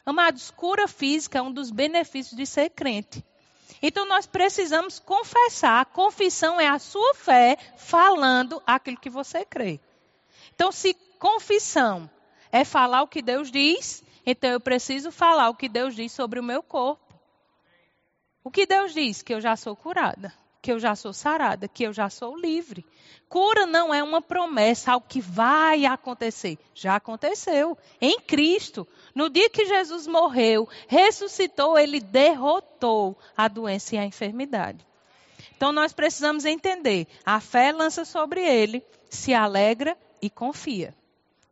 Amados, cura física é um dos benefícios de ser crente. Então nós precisamos confessar. Confissão é a sua fé falando aquilo que você crê. Então, se confissão é falar o que Deus diz, então eu preciso falar o que Deus diz sobre o meu corpo. O que Deus diz? Que eu já sou curada que eu já sou sarada, que eu já sou livre. Cura não é uma promessa, algo que vai acontecer. Já aconteceu. Em Cristo. No dia que Jesus morreu, ressuscitou, ele derrotou a doença e a enfermidade. Então nós precisamos entender: a fé lança sobre ele, se alegra e confia.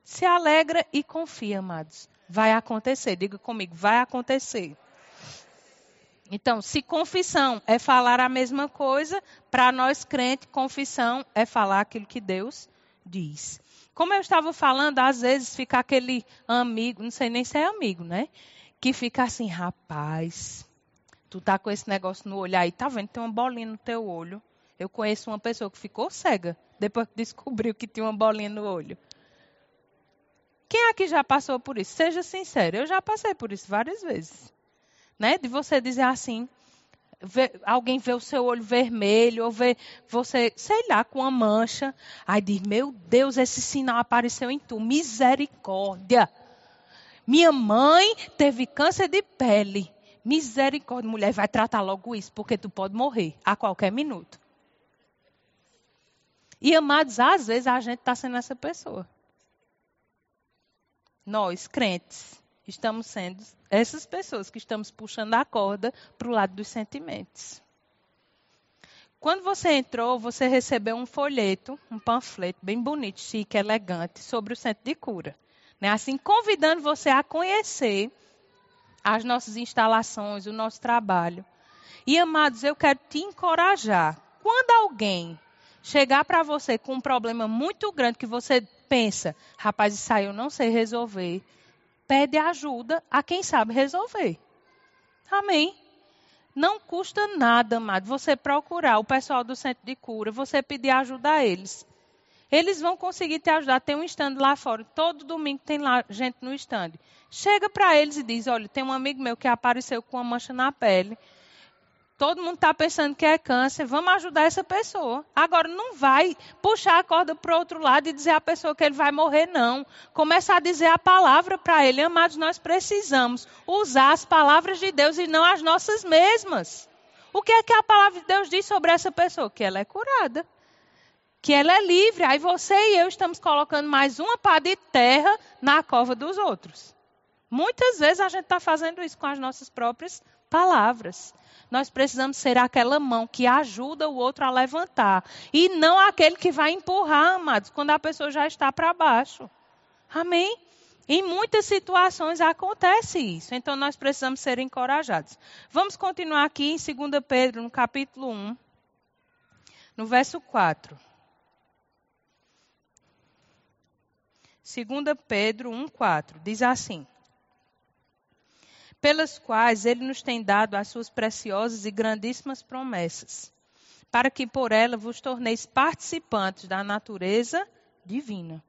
Se alegra e confia, amados. Vai acontecer. Diga comigo, vai acontecer. Então, se confissão é falar a mesma coisa, para nós crentes, confissão é falar aquilo que Deus diz. Como eu estava falando, às vezes fica aquele amigo, não sei nem se é amigo, né? Que fica assim, rapaz, tu tá com esse negócio no olho aí, tá vendo? Tem uma bolinha no teu olho. Eu conheço uma pessoa que ficou cega depois que descobriu que tinha uma bolinha no olho. Quem aqui já passou por isso? Seja sincero, eu já passei por isso várias vezes né? De você dizer assim, alguém vê o seu olho vermelho, ou vê você, sei lá, com uma mancha. Aí diz: Meu Deus, esse sinal apareceu em tu. Misericórdia. Minha mãe teve câncer de pele. Misericórdia, mulher, vai tratar logo isso, porque tu pode morrer a qualquer minuto. E amados, às vezes a gente está sendo essa pessoa. Nós, crentes, estamos sendo essas pessoas que estamos puxando a corda para o lado dos sentimentos. Quando você entrou, você recebeu um folheto, um panfleto bem bonito, chique, elegante, sobre o centro de cura. Né? Assim, convidando você a conhecer as nossas instalações, o nosso trabalho. E, amados, eu quero te encorajar. Quando alguém chegar para você com um problema muito grande que você pensa, rapaz, isso aí eu não sei resolver, pede ajuda a quem sabe resolver. Amém? Não custa nada, amado, você procurar o pessoal do centro de cura, você pedir ajuda a eles. Eles vão conseguir te ajudar. Tem um stand lá fora. Todo domingo tem lá gente no stand. Chega para eles e diz: Olha, tem um amigo meu que apareceu com uma mancha na pele. Todo mundo está pensando que é câncer. Vamos ajudar essa pessoa. Agora, não vai puxar a corda para o outro lado e dizer à pessoa que ele vai morrer, não. Começa a dizer a palavra para ele. Amados, nós precisamos usar as palavras de Deus e não as nossas mesmas. O que é que a palavra de Deus diz sobre essa pessoa? Que ela é curada. Que ela é livre. Aí você e eu estamos colocando mais uma pá de terra na cova dos outros. Muitas vezes a gente está fazendo isso com as nossas próprias palavras. Nós precisamos ser aquela mão que ajuda o outro a levantar. E não aquele que vai empurrar, amados, quando a pessoa já está para baixo. Amém? Em muitas situações acontece isso. Então nós precisamos ser encorajados. Vamos continuar aqui em 2 Pedro, no capítulo 1, no verso 4. 2 Pedro 1, 4. Diz assim pelas quais ele nos tem dado as suas preciosas e grandíssimas promessas, para que por ela vos torneis participantes da natureza divina.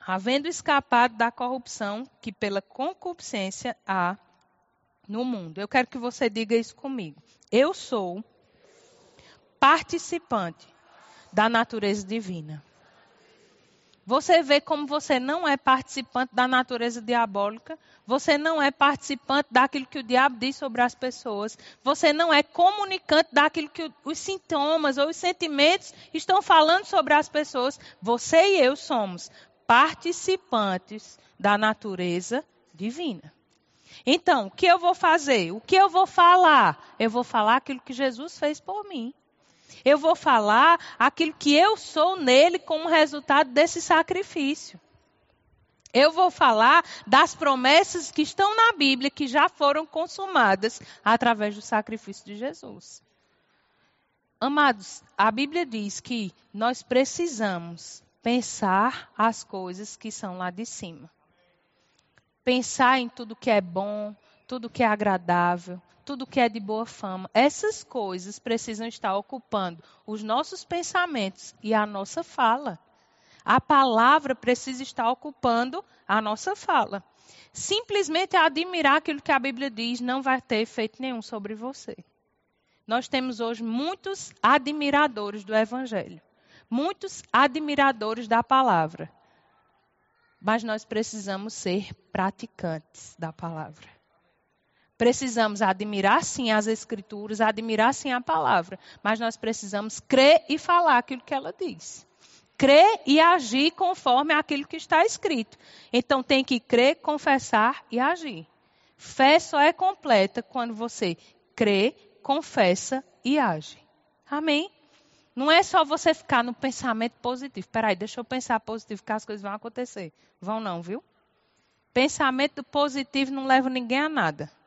Havendo escapado da corrupção que pela concupiscência há no mundo. Eu quero que você diga isso comigo. Eu sou participante da natureza divina. Você vê como você não é participante da natureza diabólica, você não é participante daquilo que o diabo diz sobre as pessoas, você não é comunicante daquilo que os sintomas ou os sentimentos estão falando sobre as pessoas. Você e eu somos participantes da natureza divina. Então, o que eu vou fazer? O que eu vou falar? Eu vou falar aquilo que Jesus fez por mim. Eu vou falar aquilo que eu sou nele como resultado desse sacrifício. Eu vou falar das promessas que estão na Bíblia, que já foram consumadas através do sacrifício de Jesus. Amados, a Bíblia diz que nós precisamos pensar as coisas que são lá de cima. Pensar em tudo que é bom, tudo que é agradável, tudo que é de boa fama. Essas coisas precisam estar ocupando os nossos pensamentos e a nossa fala. A palavra precisa estar ocupando a nossa fala. Simplesmente admirar aquilo que a Bíblia diz não vai ter efeito nenhum sobre você. Nós temos hoje muitos admiradores do Evangelho, muitos admiradores da palavra. Mas nós precisamos ser praticantes da palavra. Precisamos admirar sim as Escrituras, admirar sim a palavra, mas nós precisamos crer e falar aquilo que ela diz. Crer e agir conforme aquilo que está escrito. Então tem que crer, confessar e agir. Fé só é completa quando você crê, confessa e age. Amém? Não é só você ficar no pensamento positivo. Peraí, deixa eu pensar positivo que as coisas vão acontecer. Vão não, viu? Pensamento positivo não leva ninguém a nada.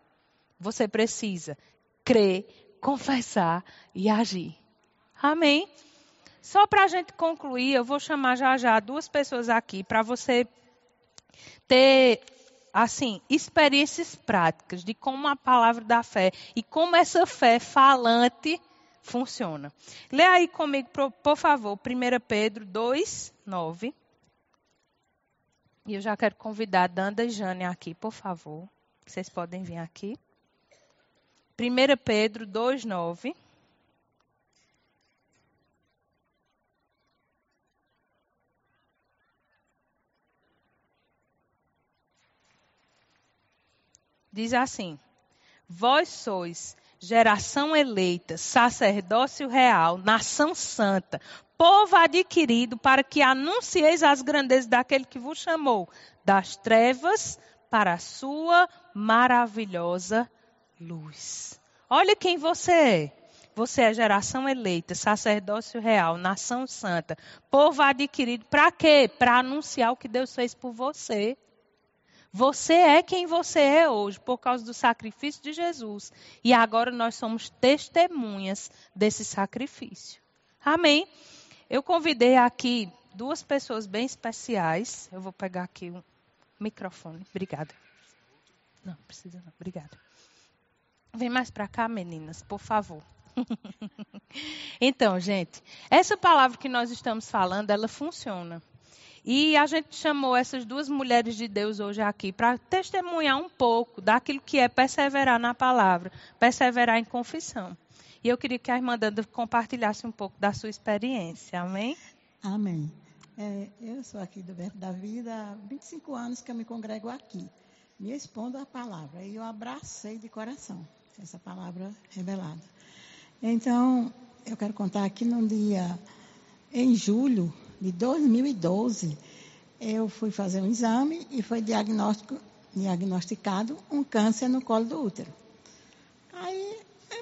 Você precisa crer, confessar e agir. Amém? Só para a gente concluir, eu vou chamar já já duas pessoas aqui para você ter, assim, experiências práticas de como a palavra da fé e como essa fé falante funciona. Lê aí comigo, por favor, 1 Pedro 2, 9. E eu já quero convidar a Danda e Jane aqui, por favor. Vocês podem vir aqui. 1 Pedro 2,9. Diz assim: Vós sois geração eleita, sacerdócio real, nação santa, povo adquirido, para que anuncieis as grandezas daquele que vos chamou das trevas para a sua maravilhosa luz. Olha quem você é. Você é geração eleita, sacerdócio real, nação santa, povo adquirido. Para quê? Para anunciar o que Deus fez por você. Você é quem você é hoje por causa do sacrifício de Jesus. E agora nós somos testemunhas desse sacrifício. Amém? Eu convidei aqui duas pessoas bem especiais. Eu vou pegar aqui o microfone. Obrigada. Não, precisa não. Obrigada. Vem mais para cá, meninas, por favor. então, gente, essa palavra que nós estamos falando, ela funciona. E a gente chamou essas duas mulheres de Deus hoje aqui para testemunhar um pouco daquilo que é perseverar na palavra, perseverar em confissão. E eu queria que a irmã Danda compartilhasse um pouco da sua experiência. Amém? Amém. É, eu sou aqui do Verbo da Vida há 25 anos que eu me congrego aqui, me expondo a palavra. E eu abracei de coração essa palavra revelada. Então, eu quero contar aqui num dia, em julho de 2012, eu fui fazer um exame e foi diagnosticado um câncer no colo do útero. Aí,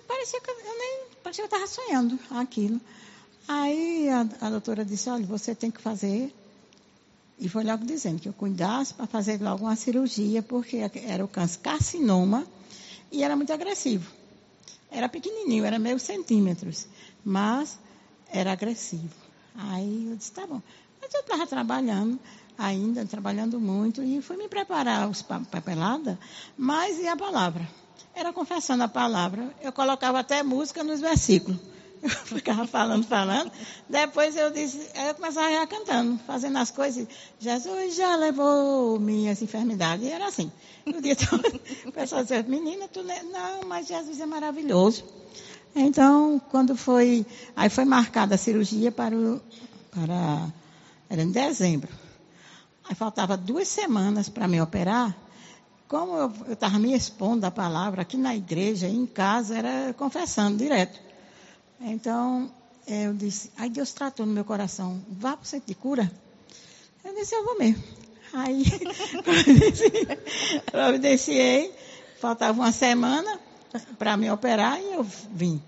parecia que eu nem, parecia que eu estava sonhando aquilo. Aí a, a doutora disse, olha, você tem que fazer e foi logo dizendo que eu cuidasse para fazer logo uma cirurgia, porque era o câncer carcinoma e era muito agressivo. Era pequenininho, era meio centímetros, mas era agressivo. Aí eu disse, tá bom. Mas eu estava trabalhando ainda, trabalhando muito, e fui me preparar os papeladas, mas e a palavra? Era confessando a palavra. Eu colocava até música nos versículos. Ficava falando, falando. Depois eu disse, eu começava a cantando, fazendo as coisas. Jesus já levou minhas enfermidades. E era assim. No dia todo, o pessoal dizia, menina, tu não, mas Jesus é maravilhoso. Então, quando foi. Aí foi marcada a cirurgia para o. Para, era em dezembro. Aí faltava duas semanas para me operar. Como eu estava me expondo a palavra aqui na igreja, em casa, era confessando direto. Então, eu disse, aí Deus tratou no meu coração, vá para o centro de cura. Eu disse, eu vou mesmo. Aí, providenciei, faltava uma semana para me operar e eu vim.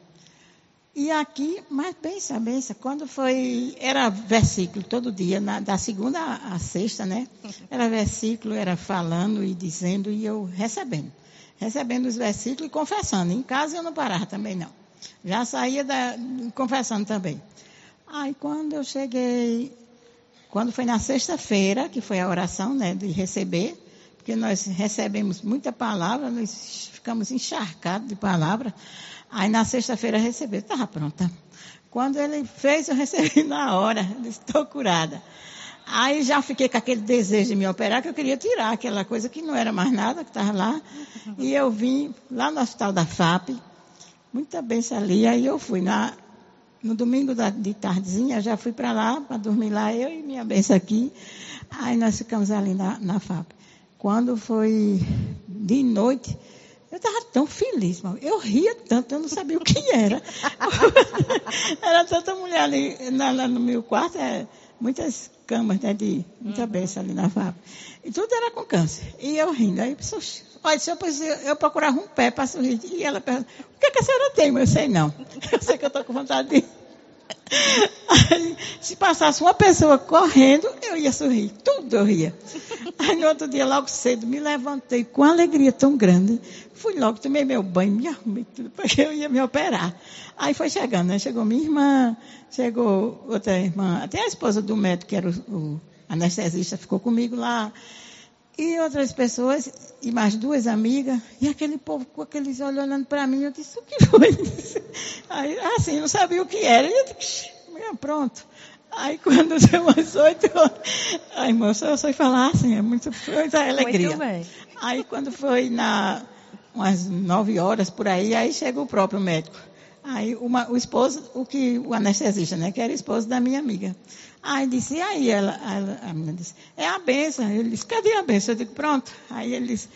E aqui, mas pensa, pensa, quando foi, era versículo todo dia, na, da segunda à sexta, né? Era versículo, era falando e dizendo e eu recebendo. Recebendo os versículos e confessando. Em casa eu não parava também não. Já saía da, confessando também. Aí quando eu cheguei, quando foi na sexta-feira, que foi a oração, né, de receber, porque nós recebemos muita palavra, nós ficamos encharcados de palavra. Aí na sexta-feira recebi, estava pronta. Quando ele fez, eu recebi na hora, estou curada. Aí já fiquei com aquele desejo de me operar, que eu queria tirar aquela coisa que não era mais nada, que estava lá. E eu vim lá no hospital da FAP, muita benção ali. Aí eu fui na, no domingo da, de tardezinha, já fui para lá, para dormir lá, eu e minha benção aqui. Aí nós ficamos ali na, na FAP. Quando foi de noite, eu estava tão feliz, mano. eu ria tanto, eu não sabia o que era. era tanta mulher ali na, na, no meu quarto, é, muitas camas, né, de muita uhum. benção ali na FAP. E tudo era com câncer. E eu rindo. Aí, Olha, se eu, eu procurava um pé para sorrir. E ela pergunta, o que, é que a senhora tem? Mas eu sei não. Eu sei que eu estou com vontade de. Aí, se passasse uma pessoa correndo, eu ia sorrir. Tudo eu ria. Aí no outro dia, logo cedo, me levantei com alegria tão grande. Fui logo, tomei meu banho, me arrumei tudo, porque eu ia me operar. Aí foi chegando, né? Chegou minha irmã, chegou outra irmã, até a esposa do médico, que era o, o anestesista, ficou comigo lá. E outras pessoas, e mais duas amigas, e aquele povo com aqueles olhos olhando para mim, eu disse, o que foi? Aí, assim, não sabia o que era. E eu disse, pronto. Aí quando deu umas oito horas, a irmã só sei falar assim, é muito, muita alegria. Muito bem. Aí quando foi na umas nove horas por aí, aí chega o próprio médico. Aí uma, o esposo, o que o anestesista, né, que era esposo da minha amiga. Aí disse, e aí ela, ela, a menina disse, é a benção. Ele disse, cadê a benção? Eu digo, pronto. Aí ele disse,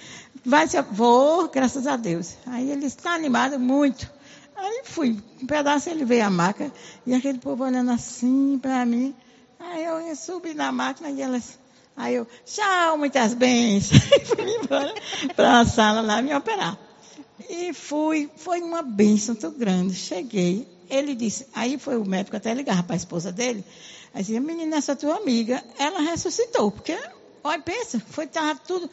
vai ser, vou, graças a Deus. Aí ele está animado muito. Aí fui, um pedaço ele veio a maca, e aquele povo olhando assim para mim. Aí eu subi na máquina e elas, aí eu, tchau, muitas bênçãos. E fui embora para a sala lá me operar. E fui, foi uma bênção tão grande. Cheguei, ele disse, aí foi o médico até ligar para a esposa dele, aí dizia, menina, essa tua amiga, ela ressuscitou, porque, olha, pensa, foi, tava tudo,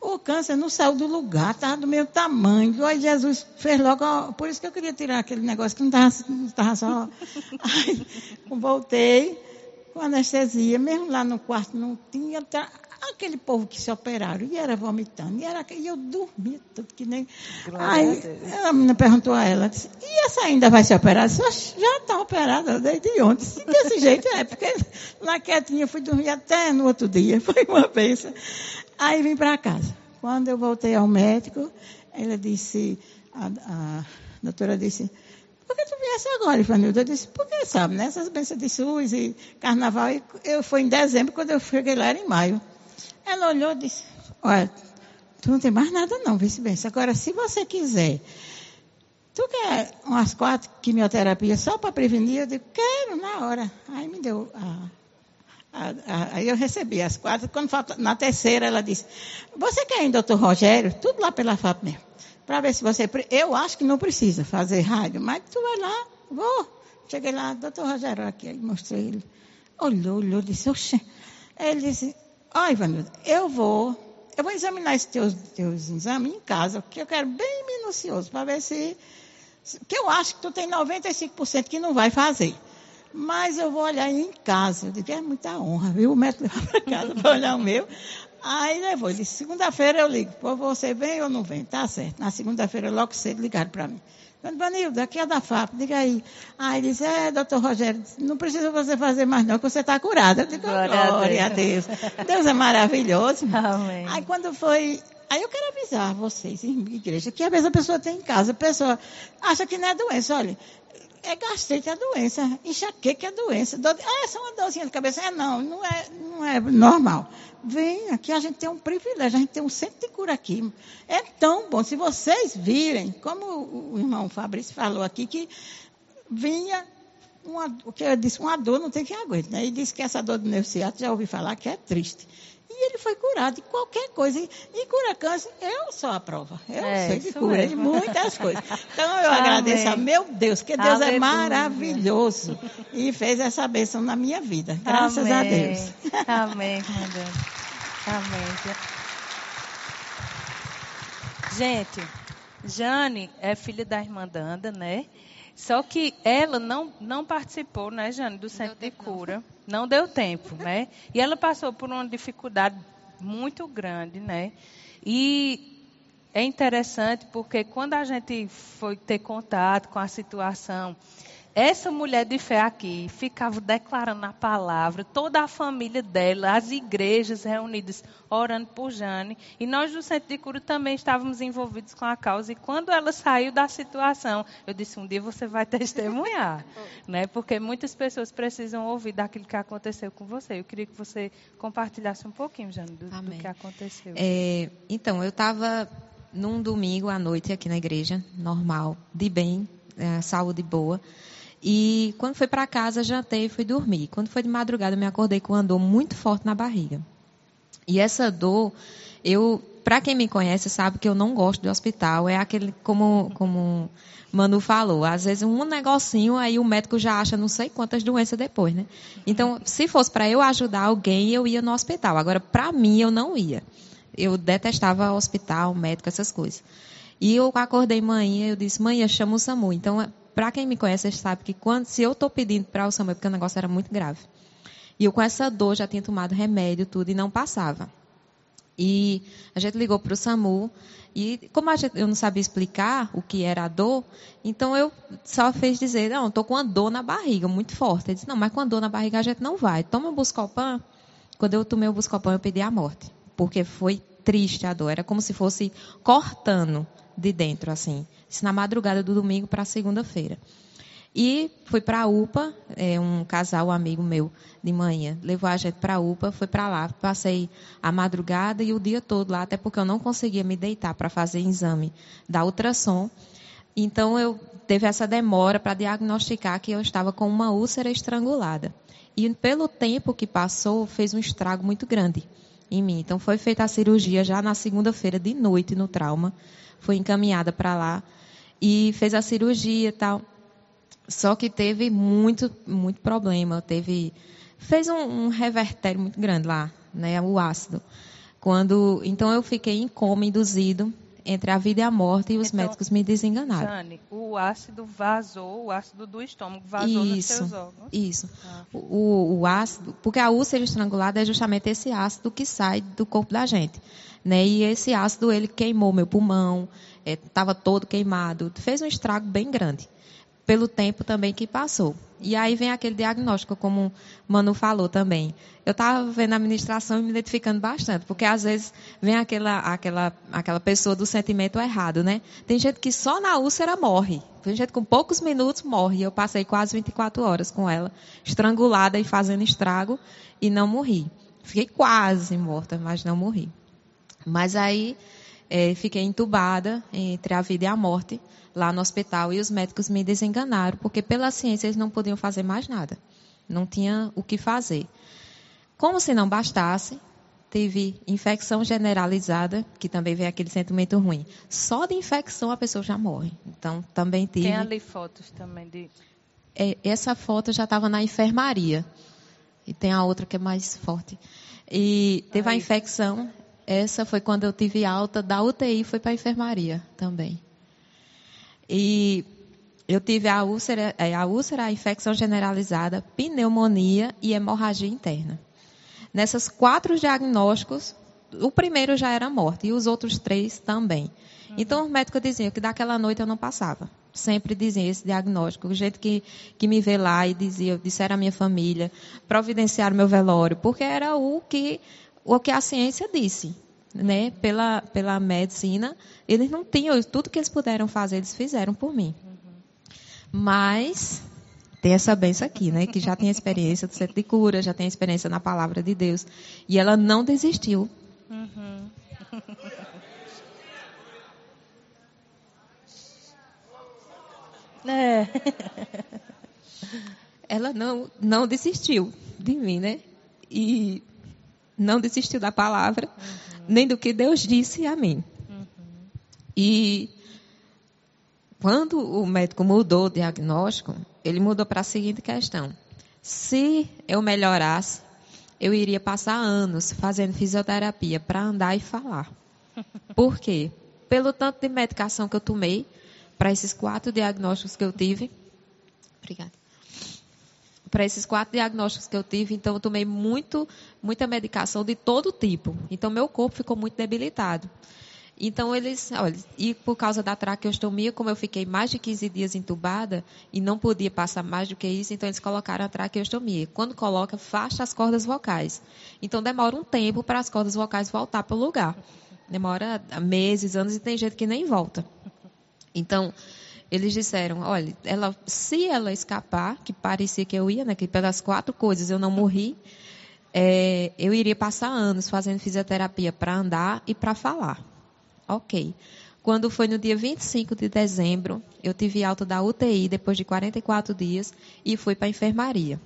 o câncer não saiu do lugar, estava do meu tamanho. Aí Jesus fez logo, por isso que eu queria tirar aquele negócio que não estava só. Aí voltei com anestesia, mesmo lá no quarto não tinha aquele povo que se operaram e era vomitando, e, era, e eu dormia tudo que nem. Aí a menina perguntou a ela, disse, e essa ainda vai se operar? Disse, já está operada desde ontem. Se desse jeito é, porque lá quietinha fui dormir até no outro dia, foi uma vez. Aí vim para casa. Quando eu voltei ao médico, ela disse, a, a doutora disse, por que tu viesse agora, Ivanildo? Eu disse, porque sabe, né? Essas bênçãos de SUS e carnaval, eu fui em dezembro, quando eu cheguei lá era em maio. Ela olhou e disse, olha, tu não tem mais nada não, vice-benção. Agora, se você quiser, tu quer umas quatro quimioterapias só para prevenir? Eu digo, quero, na hora. Aí me deu a Aí eu recebi as quatro. Quando falta, na terceira, ela disse: Você quer ir, doutor Rogério? Tudo lá pela FAP mesmo. Para ver se você. Eu acho que não precisa fazer rádio, mas tu vai lá, vou. Cheguei lá, doutor Rogério, aqui, mostrei ele. Olhou, olhou, disse: Oxê. Ele disse: Ó, Ivanildo, eu vou. Eu vou examinar esses teus, teus exames em casa, porque eu quero bem minucioso, para ver se. Que eu acho que tu tem 95% que não vai fazer. Mas eu vou olhar em casa. Eu digo, é muita honra, viu? O médico levou para casa para olhar o meu. Aí levou. Ele disse, segunda-feira eu ligo. Pô, você vem ou não vem? Tá certo. Na segunda-feira, logo cedo, ligaram para mim. Vanildo, aqui é da FAP, diga aí. Aí ele disse, é, doutor Rogério, não precisa você fazer mais não, que você está curada. Eu digo, glória, glória a, Deus. a Deus. Deus é maravilhoso. Amém. Aí quando foi Aí eu quero avisar vocês, em igreja, que às vezes a pessoa tem em casa, a pessoa acha que não é doença. Olha, é gastrite a doença, enxaqueca é a doença. Dor, ah, é uma dorzinha de cabeça. É, não, não é, não é normal. Vem, aqui a gente tem um privilégio, a gente tem um centro de cura aqui. É tão bom. Se vocês virem, como o irmão Fabrício falou aqui, que vinha uma, o que eu disse, uma dor não tem quem aguente. Né? E disse que essa dor do nervo ciático, já ouvi falar, que é triste. E ele foi curado de qualquer coisa. E, cura câncer, eu sou a prova. Eu é, sei de cura de muitas coisas. Então eu Amém. agradeço a meu Deus, que Deus é Aleluia. é maravilhoso. E fez essa bênção na minha vida. Graças Amém. a Deus. Amém, comandante. Amém. Gente, Jane é filha da irmã Danda, né? Só que ela não, não participou, né, Jane, do centro de cura. Não. Não deu tempo, né? E ela passou por uma dificuldade muito grande, né? E é interessante porque quando a gente foi ter contato com a situação, essa mulher de fé aqui ficava declarando a palavra, toda a família dela, as igrejas reunidas orando por Jane. E nós do Centro de Cura também estávamos envolvidos com a causa. E quando ela saiu da situação, eu disse: um dia você vai testemunhar. né? Porque muitas pessoas precisam ouvir daquilo que aconteceu com você. Eu queria que você compartilhasse um pouquinho, Jane, do, do que aconteceu. É, então, eu estava num domingo à noite aqui na igreja, normal, de bem, é, saúde boa. E quando foi para casa, jantei e fui dormir. Quando foi de madrugada, eu me acordei com uma dor muito forte na barriga. E essa dor, eu, para quem me conhece, sabe que eu não gosto de hospital. É aquele, como, como Manu falou, às vezes um negocinho, aí o médico já acha não sei quantas doenças depois, né? Então, se fosse para eu ajudar alguém, eu ia no hospital. Agora, para mim, eu não ia. Eu detestava hospital, médico, essas coisas. E eu acordei manhã, eu disse, mãe, chama o SAMU. Então, para quem me conhece, sabe que quando, se eu estou pedindo para o SAMU, é porque o negócio era muito grave. E eu com essa dor já tinha tomado remédio, tudo, e não passava. E a gente ligou para o SAMU, e como gente, eu não sabia explicar o que era a dor, então eu só fez dizer, não, estou com uma dor na barriga, muito forte. Ele disse, não, mas com a dor na barriga a gente não vai. Toma o Buscopan. Quando eu tomei o Buscopan, eu pedi a morte. Porque foi triste a dor. Era como se fosse cortando de dentro, assim. Isso na madrugada do domingo para segunda-feira. E fui para a UPA, é, um casal um amigo meu de manhã levou a gente para a UPA, fui para lá, passei a madrugada e o dia todo lá, até porque eu não conseguia me deitar para fazer exame da ultrassom. Então eu teve essa demora para diagnosticar que eu estava com uma úlcera estrangulada. E pelo tempo que passou, fez um estrago muito grande em mim. Então foi feita a cirurgia já na segunda-feira de noite no trauma. Foi encaminhada para lá e fez a cirurgia e tal. Só que teve muito, muito problema. Teve, fez um, um revertério muito grande lá, né, o ácido. Quando, então eu fiquei em coma induzido entre a vida e a morte e os então, médicos me desenganaram. Jane, o ácido vazou, o ácido do estômago vazou isso, nos seus órgãos? Isso. Ah. O, o, ácido, porque a úlcera estrangulada é justamente esse ácido que sai do corpo da gente. Né? E esse ácido, ele queimou meu pulmão, estava é, todo queimado, fez um estrago bem grande pelo tempo também que passou. E aí vem aquele diagnóstico, como o Manu falou também. Eu estava vendo a administração e me identificando bastante, porque às vezes vem aquela, aquela, aquela pessoa do sentimento errado, né? Tem gente que só na úlcera morre. Tem gente que com poucos minutos morre. Eu passei quase 24 horas com ela, estrangulada e fazendo estrago, e não morri. Fiquei quase morta, mas não morri. Mas aí é, fiquei entubada entre a vida e a morte lá no hospital e os médicos me desenganaram, porque pela ciência eles não podiam fazer mais nada. Não tinha o que fazer. Como se não bastasse, teve infecção generalizada, que também vem aquele sentimento ruim. Só de infecção a pessoa já morre. Então, também tive. Tem ali fotos também de. É, essa foto já estava na enfermaria. E tem a outra que é mais forte. E teve Aí. a infecção. Essa foi quando eu tive alta da UTI, foi para a enfermaria também. E eu tive a úlcera, é, a úlcera, a infecção generalizada, pneumonia e hemorragia interna. Nessas quatro diagnósticos, o primeiro já era morte e os outros três também. Uhum. Então, o médico dizia que daquela noite eu não passava. Sempre dizia esse diagnóstico. O jeito que, que me vê lá e dizia, disseram à minha família, providenciar meu velório, porque era o que, o que a ciência disse né, pela, pela medicina, eles não tinham, tudo que eles puderam fazer, eles fizeram por mim. Mas tem essa benção aqui, né, que já tem experiência do centro de cura, já tem experiência na palavra de Deus. E ela não desistiu. Uhum. É. Ela não, não desistiu de mim, né? E não desistiu da palavra. Uhum nem do que Deus disse a mim. Uhum. E quando o médico mudou o diagnóstico, ele mudou para a seguinte questão: se eu melhorasse, eu iria passar anos fazendo fisioterapia para andar e falar. Por quê? Pelo tanto de medicação que eu tomei para esses quatro diagnósticos que eu tive. Obrigada para esses quatro diagnósticos que eu tive, então eu tomei muito, muita medicação de todo tipo. Então meu corpo ficou muito debilitado. Então eles, olha, e por causa da traqueostomia, como eu fiquei mais de 15 dias entubada e não podia passar mais do que isso, então eles colocaram a traqueostomia. Quando coloca, fecha as cordas vocais. Então demora um tempo para as cordas vocais voltar para o lugar. Demora meses, anos e tem gente que nem volta. Então, eles disseram, olha, ela, se ela escapar, que parecia que eu ia, né, que pelas quatro coisas eu não morri, é, eu iria passar anos fazendo fisioterapia para andar e para falar. Ok. Quando foi no dia 25 de dezembro, eu tive alta da UTI depois de 44 dias e fui para a enfermaria.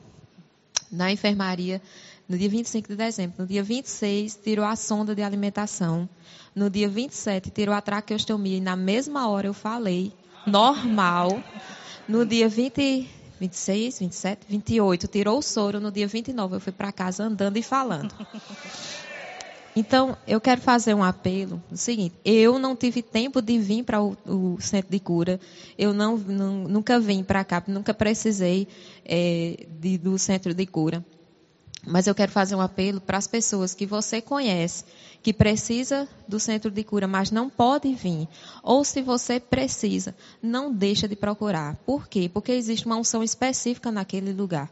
Na enfermaria, no dia 25 de dezembro, no dia 26, tirou a sonda de alimentação. No dia 27, tirou a traqueostomia e na mesma hora eu falei normal. No dia 20, 26, 27, 28, tirou o soro. No dia 29, eu fui para casa andando e falando. Então, eu quero fazer um apelo. O seguinte, eu não tive tempo de vir para o, o, centro de cura. Eu não, não nunca vim para cá, nunca precisei é, de, do centro de cura. Mas eu quero fazer um apelo para as pessoas que você conhece, que precisa do centro de cura, mas não pode vir. Ou se você precisa, não deixa de procurar. Por quê? Porque existe uma unção específica naquele lugar.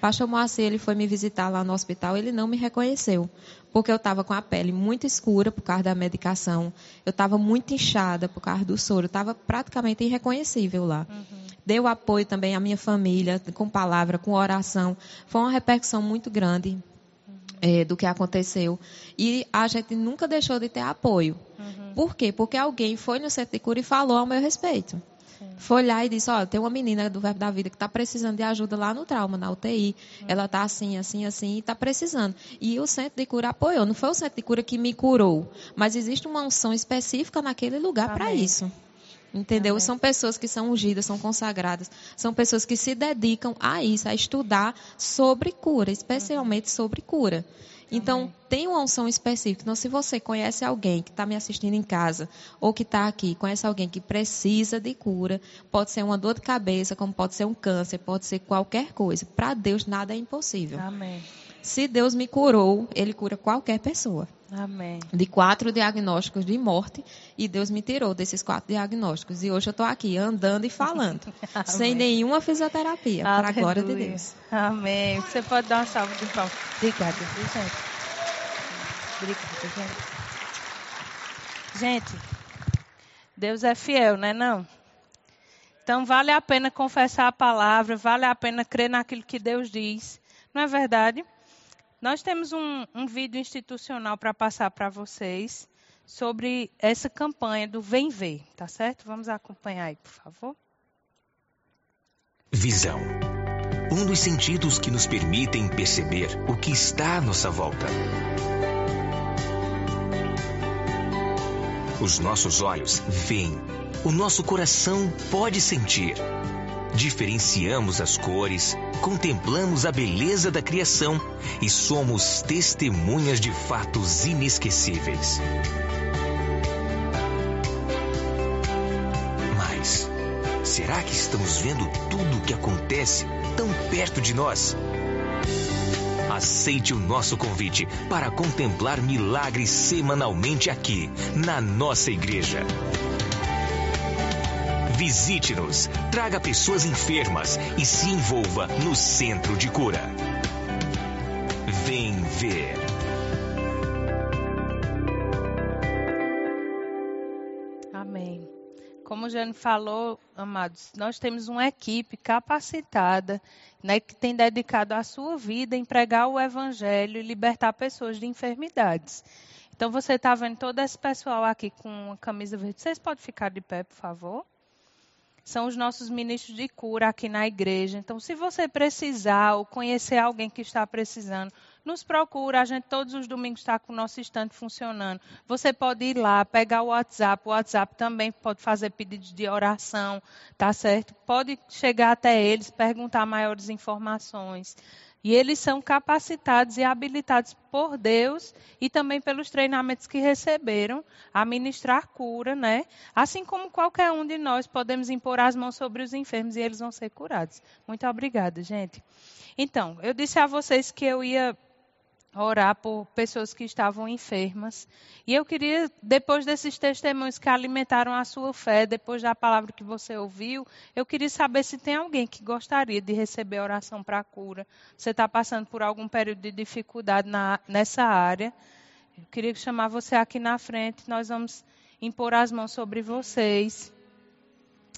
Pastor Moacir, ele foi me visitar lá no hospital, ele não me reconheceu. Porque eu estava com a pele muito escura por causa da medicação, eu estava muito inchada por causa do soro, estava praticamente irreconhecível lá. Uhum. Deu apoio também à minha família, com palavra, com oração. Foi uma repercussão muito grande uhum. é, do que aconteceu. E a gente nunca deixou de ter apoio. Uhum. Por quê? Porque alguém foi no centro de cura e falou ao meu respeito. Foi lá e disse, olha, tem uma menina do Verbo da Vida que está precisando de ajuda lá no trauma, na UTI. Uhum. Ela está assim, assim, assim, e está precisando. E o centro de cura apoiou. Não foi o centro de cura que me curou, mas existe uma unção específica naquele lugar para isso. Entendeu? Amém. São pessoas que são ungidas, são consagradas, são pessoas que se dedicam a isso, a estudar sobre cura, especialmente uhum. sobre cura. Então, tem uma unção específica. Então, se você conhece alguém que está me assistindo em casa, ou que está aqui, conhece alguém que precisa de cura, pode ser uma dor de cabeça, como pode ser um câncer, pode ser qualquer coisa. Para Deus, nada é impossível. Amém. Se Deus me curou, Ele cura qualquer pessoa. Amém. De quatro diagnósticos de morte, e Deus me tirou desses quatro diagnósticos. E hoje eu estou aqui andando e falando, sem nenhuma fisioterapia, para a glória de Deus. Amém. Você pode dar uma salva de palmas. Obrigada, gente? Obrigada, gente. Gente, Deus é fiel, né? Não? Então vale a pena confessar a palavra, vale a pena crer naquilo que Deus diz. Não é verdade? Nós temos um, um vídeo institucional para passar para vocês sobre essa campanha do Vem Ver, tá certo? Vamos acompanhar aí, por favor. Visão. Um dos sentidos que nos permitem perceber o que está à nossa volta. Os nossos olhos veem, o nosso coração pode sentir diferenciamos as cores, contemplamos a beleza da criação e somos testemunhas de fatos inesquecíveis. Mas, será que estamos vendo tudo o que acontece tão perto de nós? Aceite o nosso convite para contemplar milagres semanalmente aqui, na nossa igreja. Visite-nos, traga pessoas enfermas e se envolva no centro de cura. Vem ver. Amém. Como o Jane falou, amados, nós temos uma equipe capacitada, né, que tem dedicado a sua vida em pregar o evangelho e libertar pessoas de enfermidades. Então você está vendo todo esse pessoal aqui com a camisa verde. Vocês podem ficar de pé, por favor? São os nossos ministros de cura aqui na igreja. Então, se você precisar ou conhecer alguém que está precisando, nos procura. A gente todos os domingos está com o nosso estante funcionando. Você pode ir lá, pegar o WhatsApp. O WhatsApp também pode fazer pedidos de oração, tá certo? Pode chegar até eles, perguntar maiores informações. E eles são capacitados e habilitados por Deus e também pelos treinamentos que receberam a ministrar cura, né? Assim como qualquer um de nós podemos impor as mãos sobre os enfermos e eles vão ser curados. Muito obrigada, gente. Então, eu disse a vocês que eu ia orar por pessoas que estavam enfermas. E eu queria, depois desses testemunhos que alimentaram a sua fé, depois da palavra que você ouviu, eu queria saber se tem alguém que gostaria de receber oração para cura. Você está passando por algum período de dificuldade na, nessa área. Eu queria chamar você aqui na frente. Nós vamos impor as mãos sobre vocês.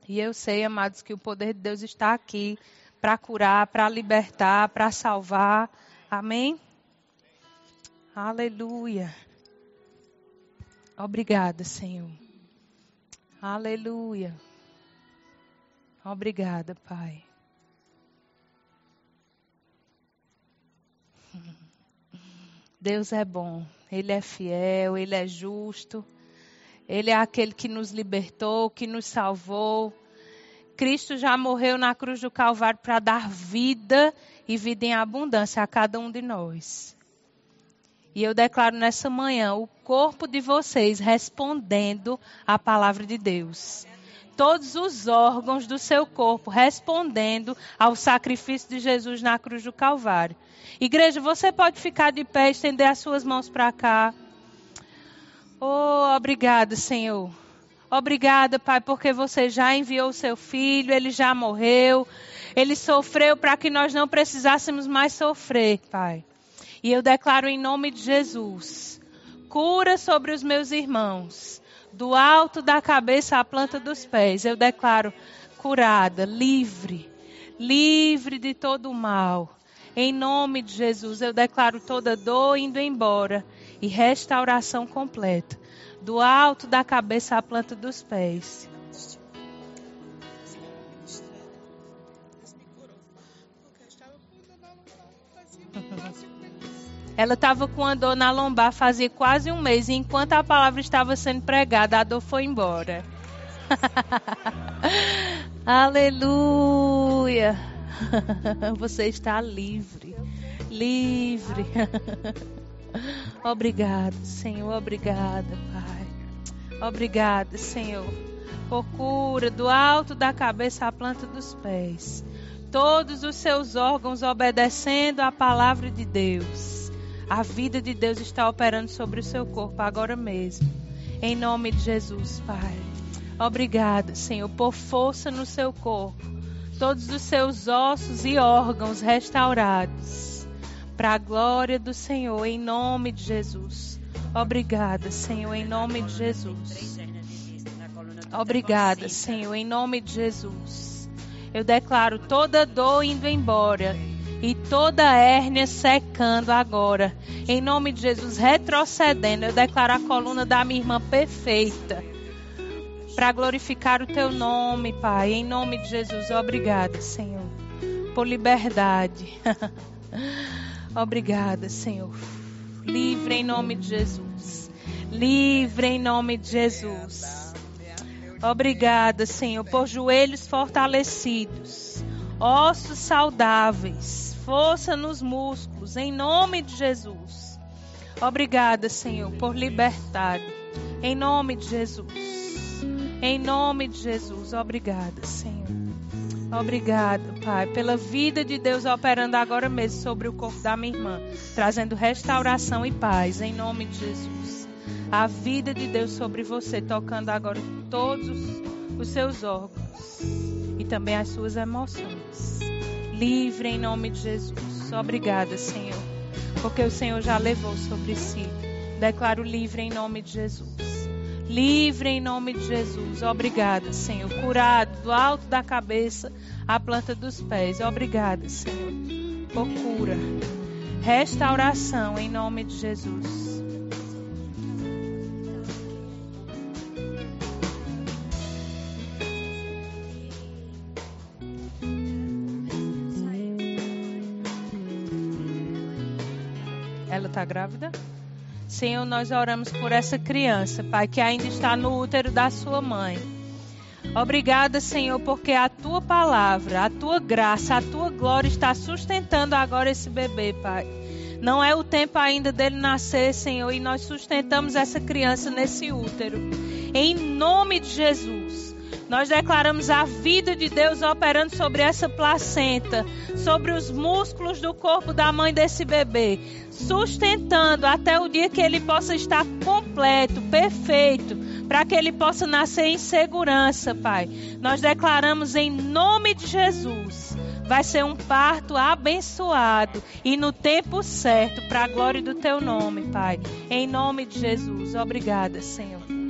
E eu sei, amados, que o poder de Deus está aqui para curar, para libertar, para salvar. Amém? Aleluia. Obrigada, Senhor. Aleluia. Obrigada, Pai. Deus é bom, Ele é fiel, Ele é justo, Ele é aquele que nos libertou, que nos salvou. Cristo já morreu na cruz do Calvário para dar vida e vida em abundância a cada um de nós. E eu declaro nessa manhã o corpo de vocês respondendo à palavra de Deus. Todos os órgãos do seu corpo respondendo ao sacrifício de Jesus na cruz do Calvário. Igreja, você pode ficar de pé e estender as suas mãos para cá. Oh, obrigada, Senhor. Obrigada, Pai, porque você já enviou o seu filho, ele já morreu, ele sofreu para que nós não precisássemos mais sofrer, Pai. E eu declaro em nome de Jesus: cura sobre os meus irmãos, do alto da cabeça à planta dos pés. Eu declaro curada, livre, livre de todo o mal. Em nome de Jesus, eu declaro toda dor indo embora e restauração completa, do alto da cabeça à planta dos pés. Ela estava com a dor na lombar fazia quase um mês e enquanto a palavra estava sendo pregada, a dor foi embora. Aleluia! Você está livre, livre. Obrigado, Senhor, obrigada, Pai. Obrigada, Senhor, por cura do alto da cabeça à planta dos pés. Todos os seus órgãos obedecendo à palavra de Deus. A vida de Deus está operando sobre o seu corpo agora mesmo. Em nome de Jesus, Pai. Obrigada, Senhor, por força no seu corpo. Todos os seus ossos e órgãos restaurados. Para a glória do Senhor, em nome de Jesus. Obrigada, Senhor, em nome de Jesus. Obrigada, Senhor, em nome de Jesus. Eu declaro toda dor indo embora e toda hérnia secando agora. Em nome de Jesus, retrocedendo, eu declaro a coluna da minha irmã perfeita. Para glorificar o teu nome, Pai. Em nome de Jesus, obrigada, Senhor, por liberdade. obrigada, Senhor. Livre em nome de Jesus. Livre em nome de Jesus. Obrigada, Senhor, por joelhos fortalecidos, ossos saudáveis força nos músculos, em nome de Jesus. Obrigada, Senhor, por liberdade, em nome de Jesus. Em nome de Jesus, obrigada, Senhor. Obrigada, Pai, pela vida de Deus operando agora mesmo sobre o corpo da minha irmã, trazendo restauração e paz, em nome de Jesus. A vida de Deus sobre você, tocando agora todos os seus órgãos e também as suas emoções livre em nome de Jesus. Obrigada, Senhor, porque o Senhor já levou sobre si. Declaro livre em nome de Jesus. Livre em nome de Jesus. Obrigada, Senhor. Curado do alto da cabeça à planta dos pés. Obrigada, Senhor, por cura. Restauração em nome de Jesus. Está grávida? Senhor, nós oramos por essa criança, Pai, que ainda está no útero da sua mãe. Obrigada, Senhor, porque a tua palavra, a tua graça, a tua glória está sustentando agora esse bebê, Pai. Não é o tempo ainda dele nascer, Senhor, e nós sustentamos essa criança nesse útero. Em nome de Jesus. Nós declaramos a vida de Deus operando sobre essa placenta, sobre os músculos do corpo da mãe desse bebê, sustentando até o dia que ele possa estar completo, perfeito, para que ele possa nascer em segurança, Pai. Nós declaramos em nome de Jesus. Vai ser um parto abençoado e no tempo certo, para a glória do teu nome, Pai. Em nome de Jesus. Obrigada, Senhor.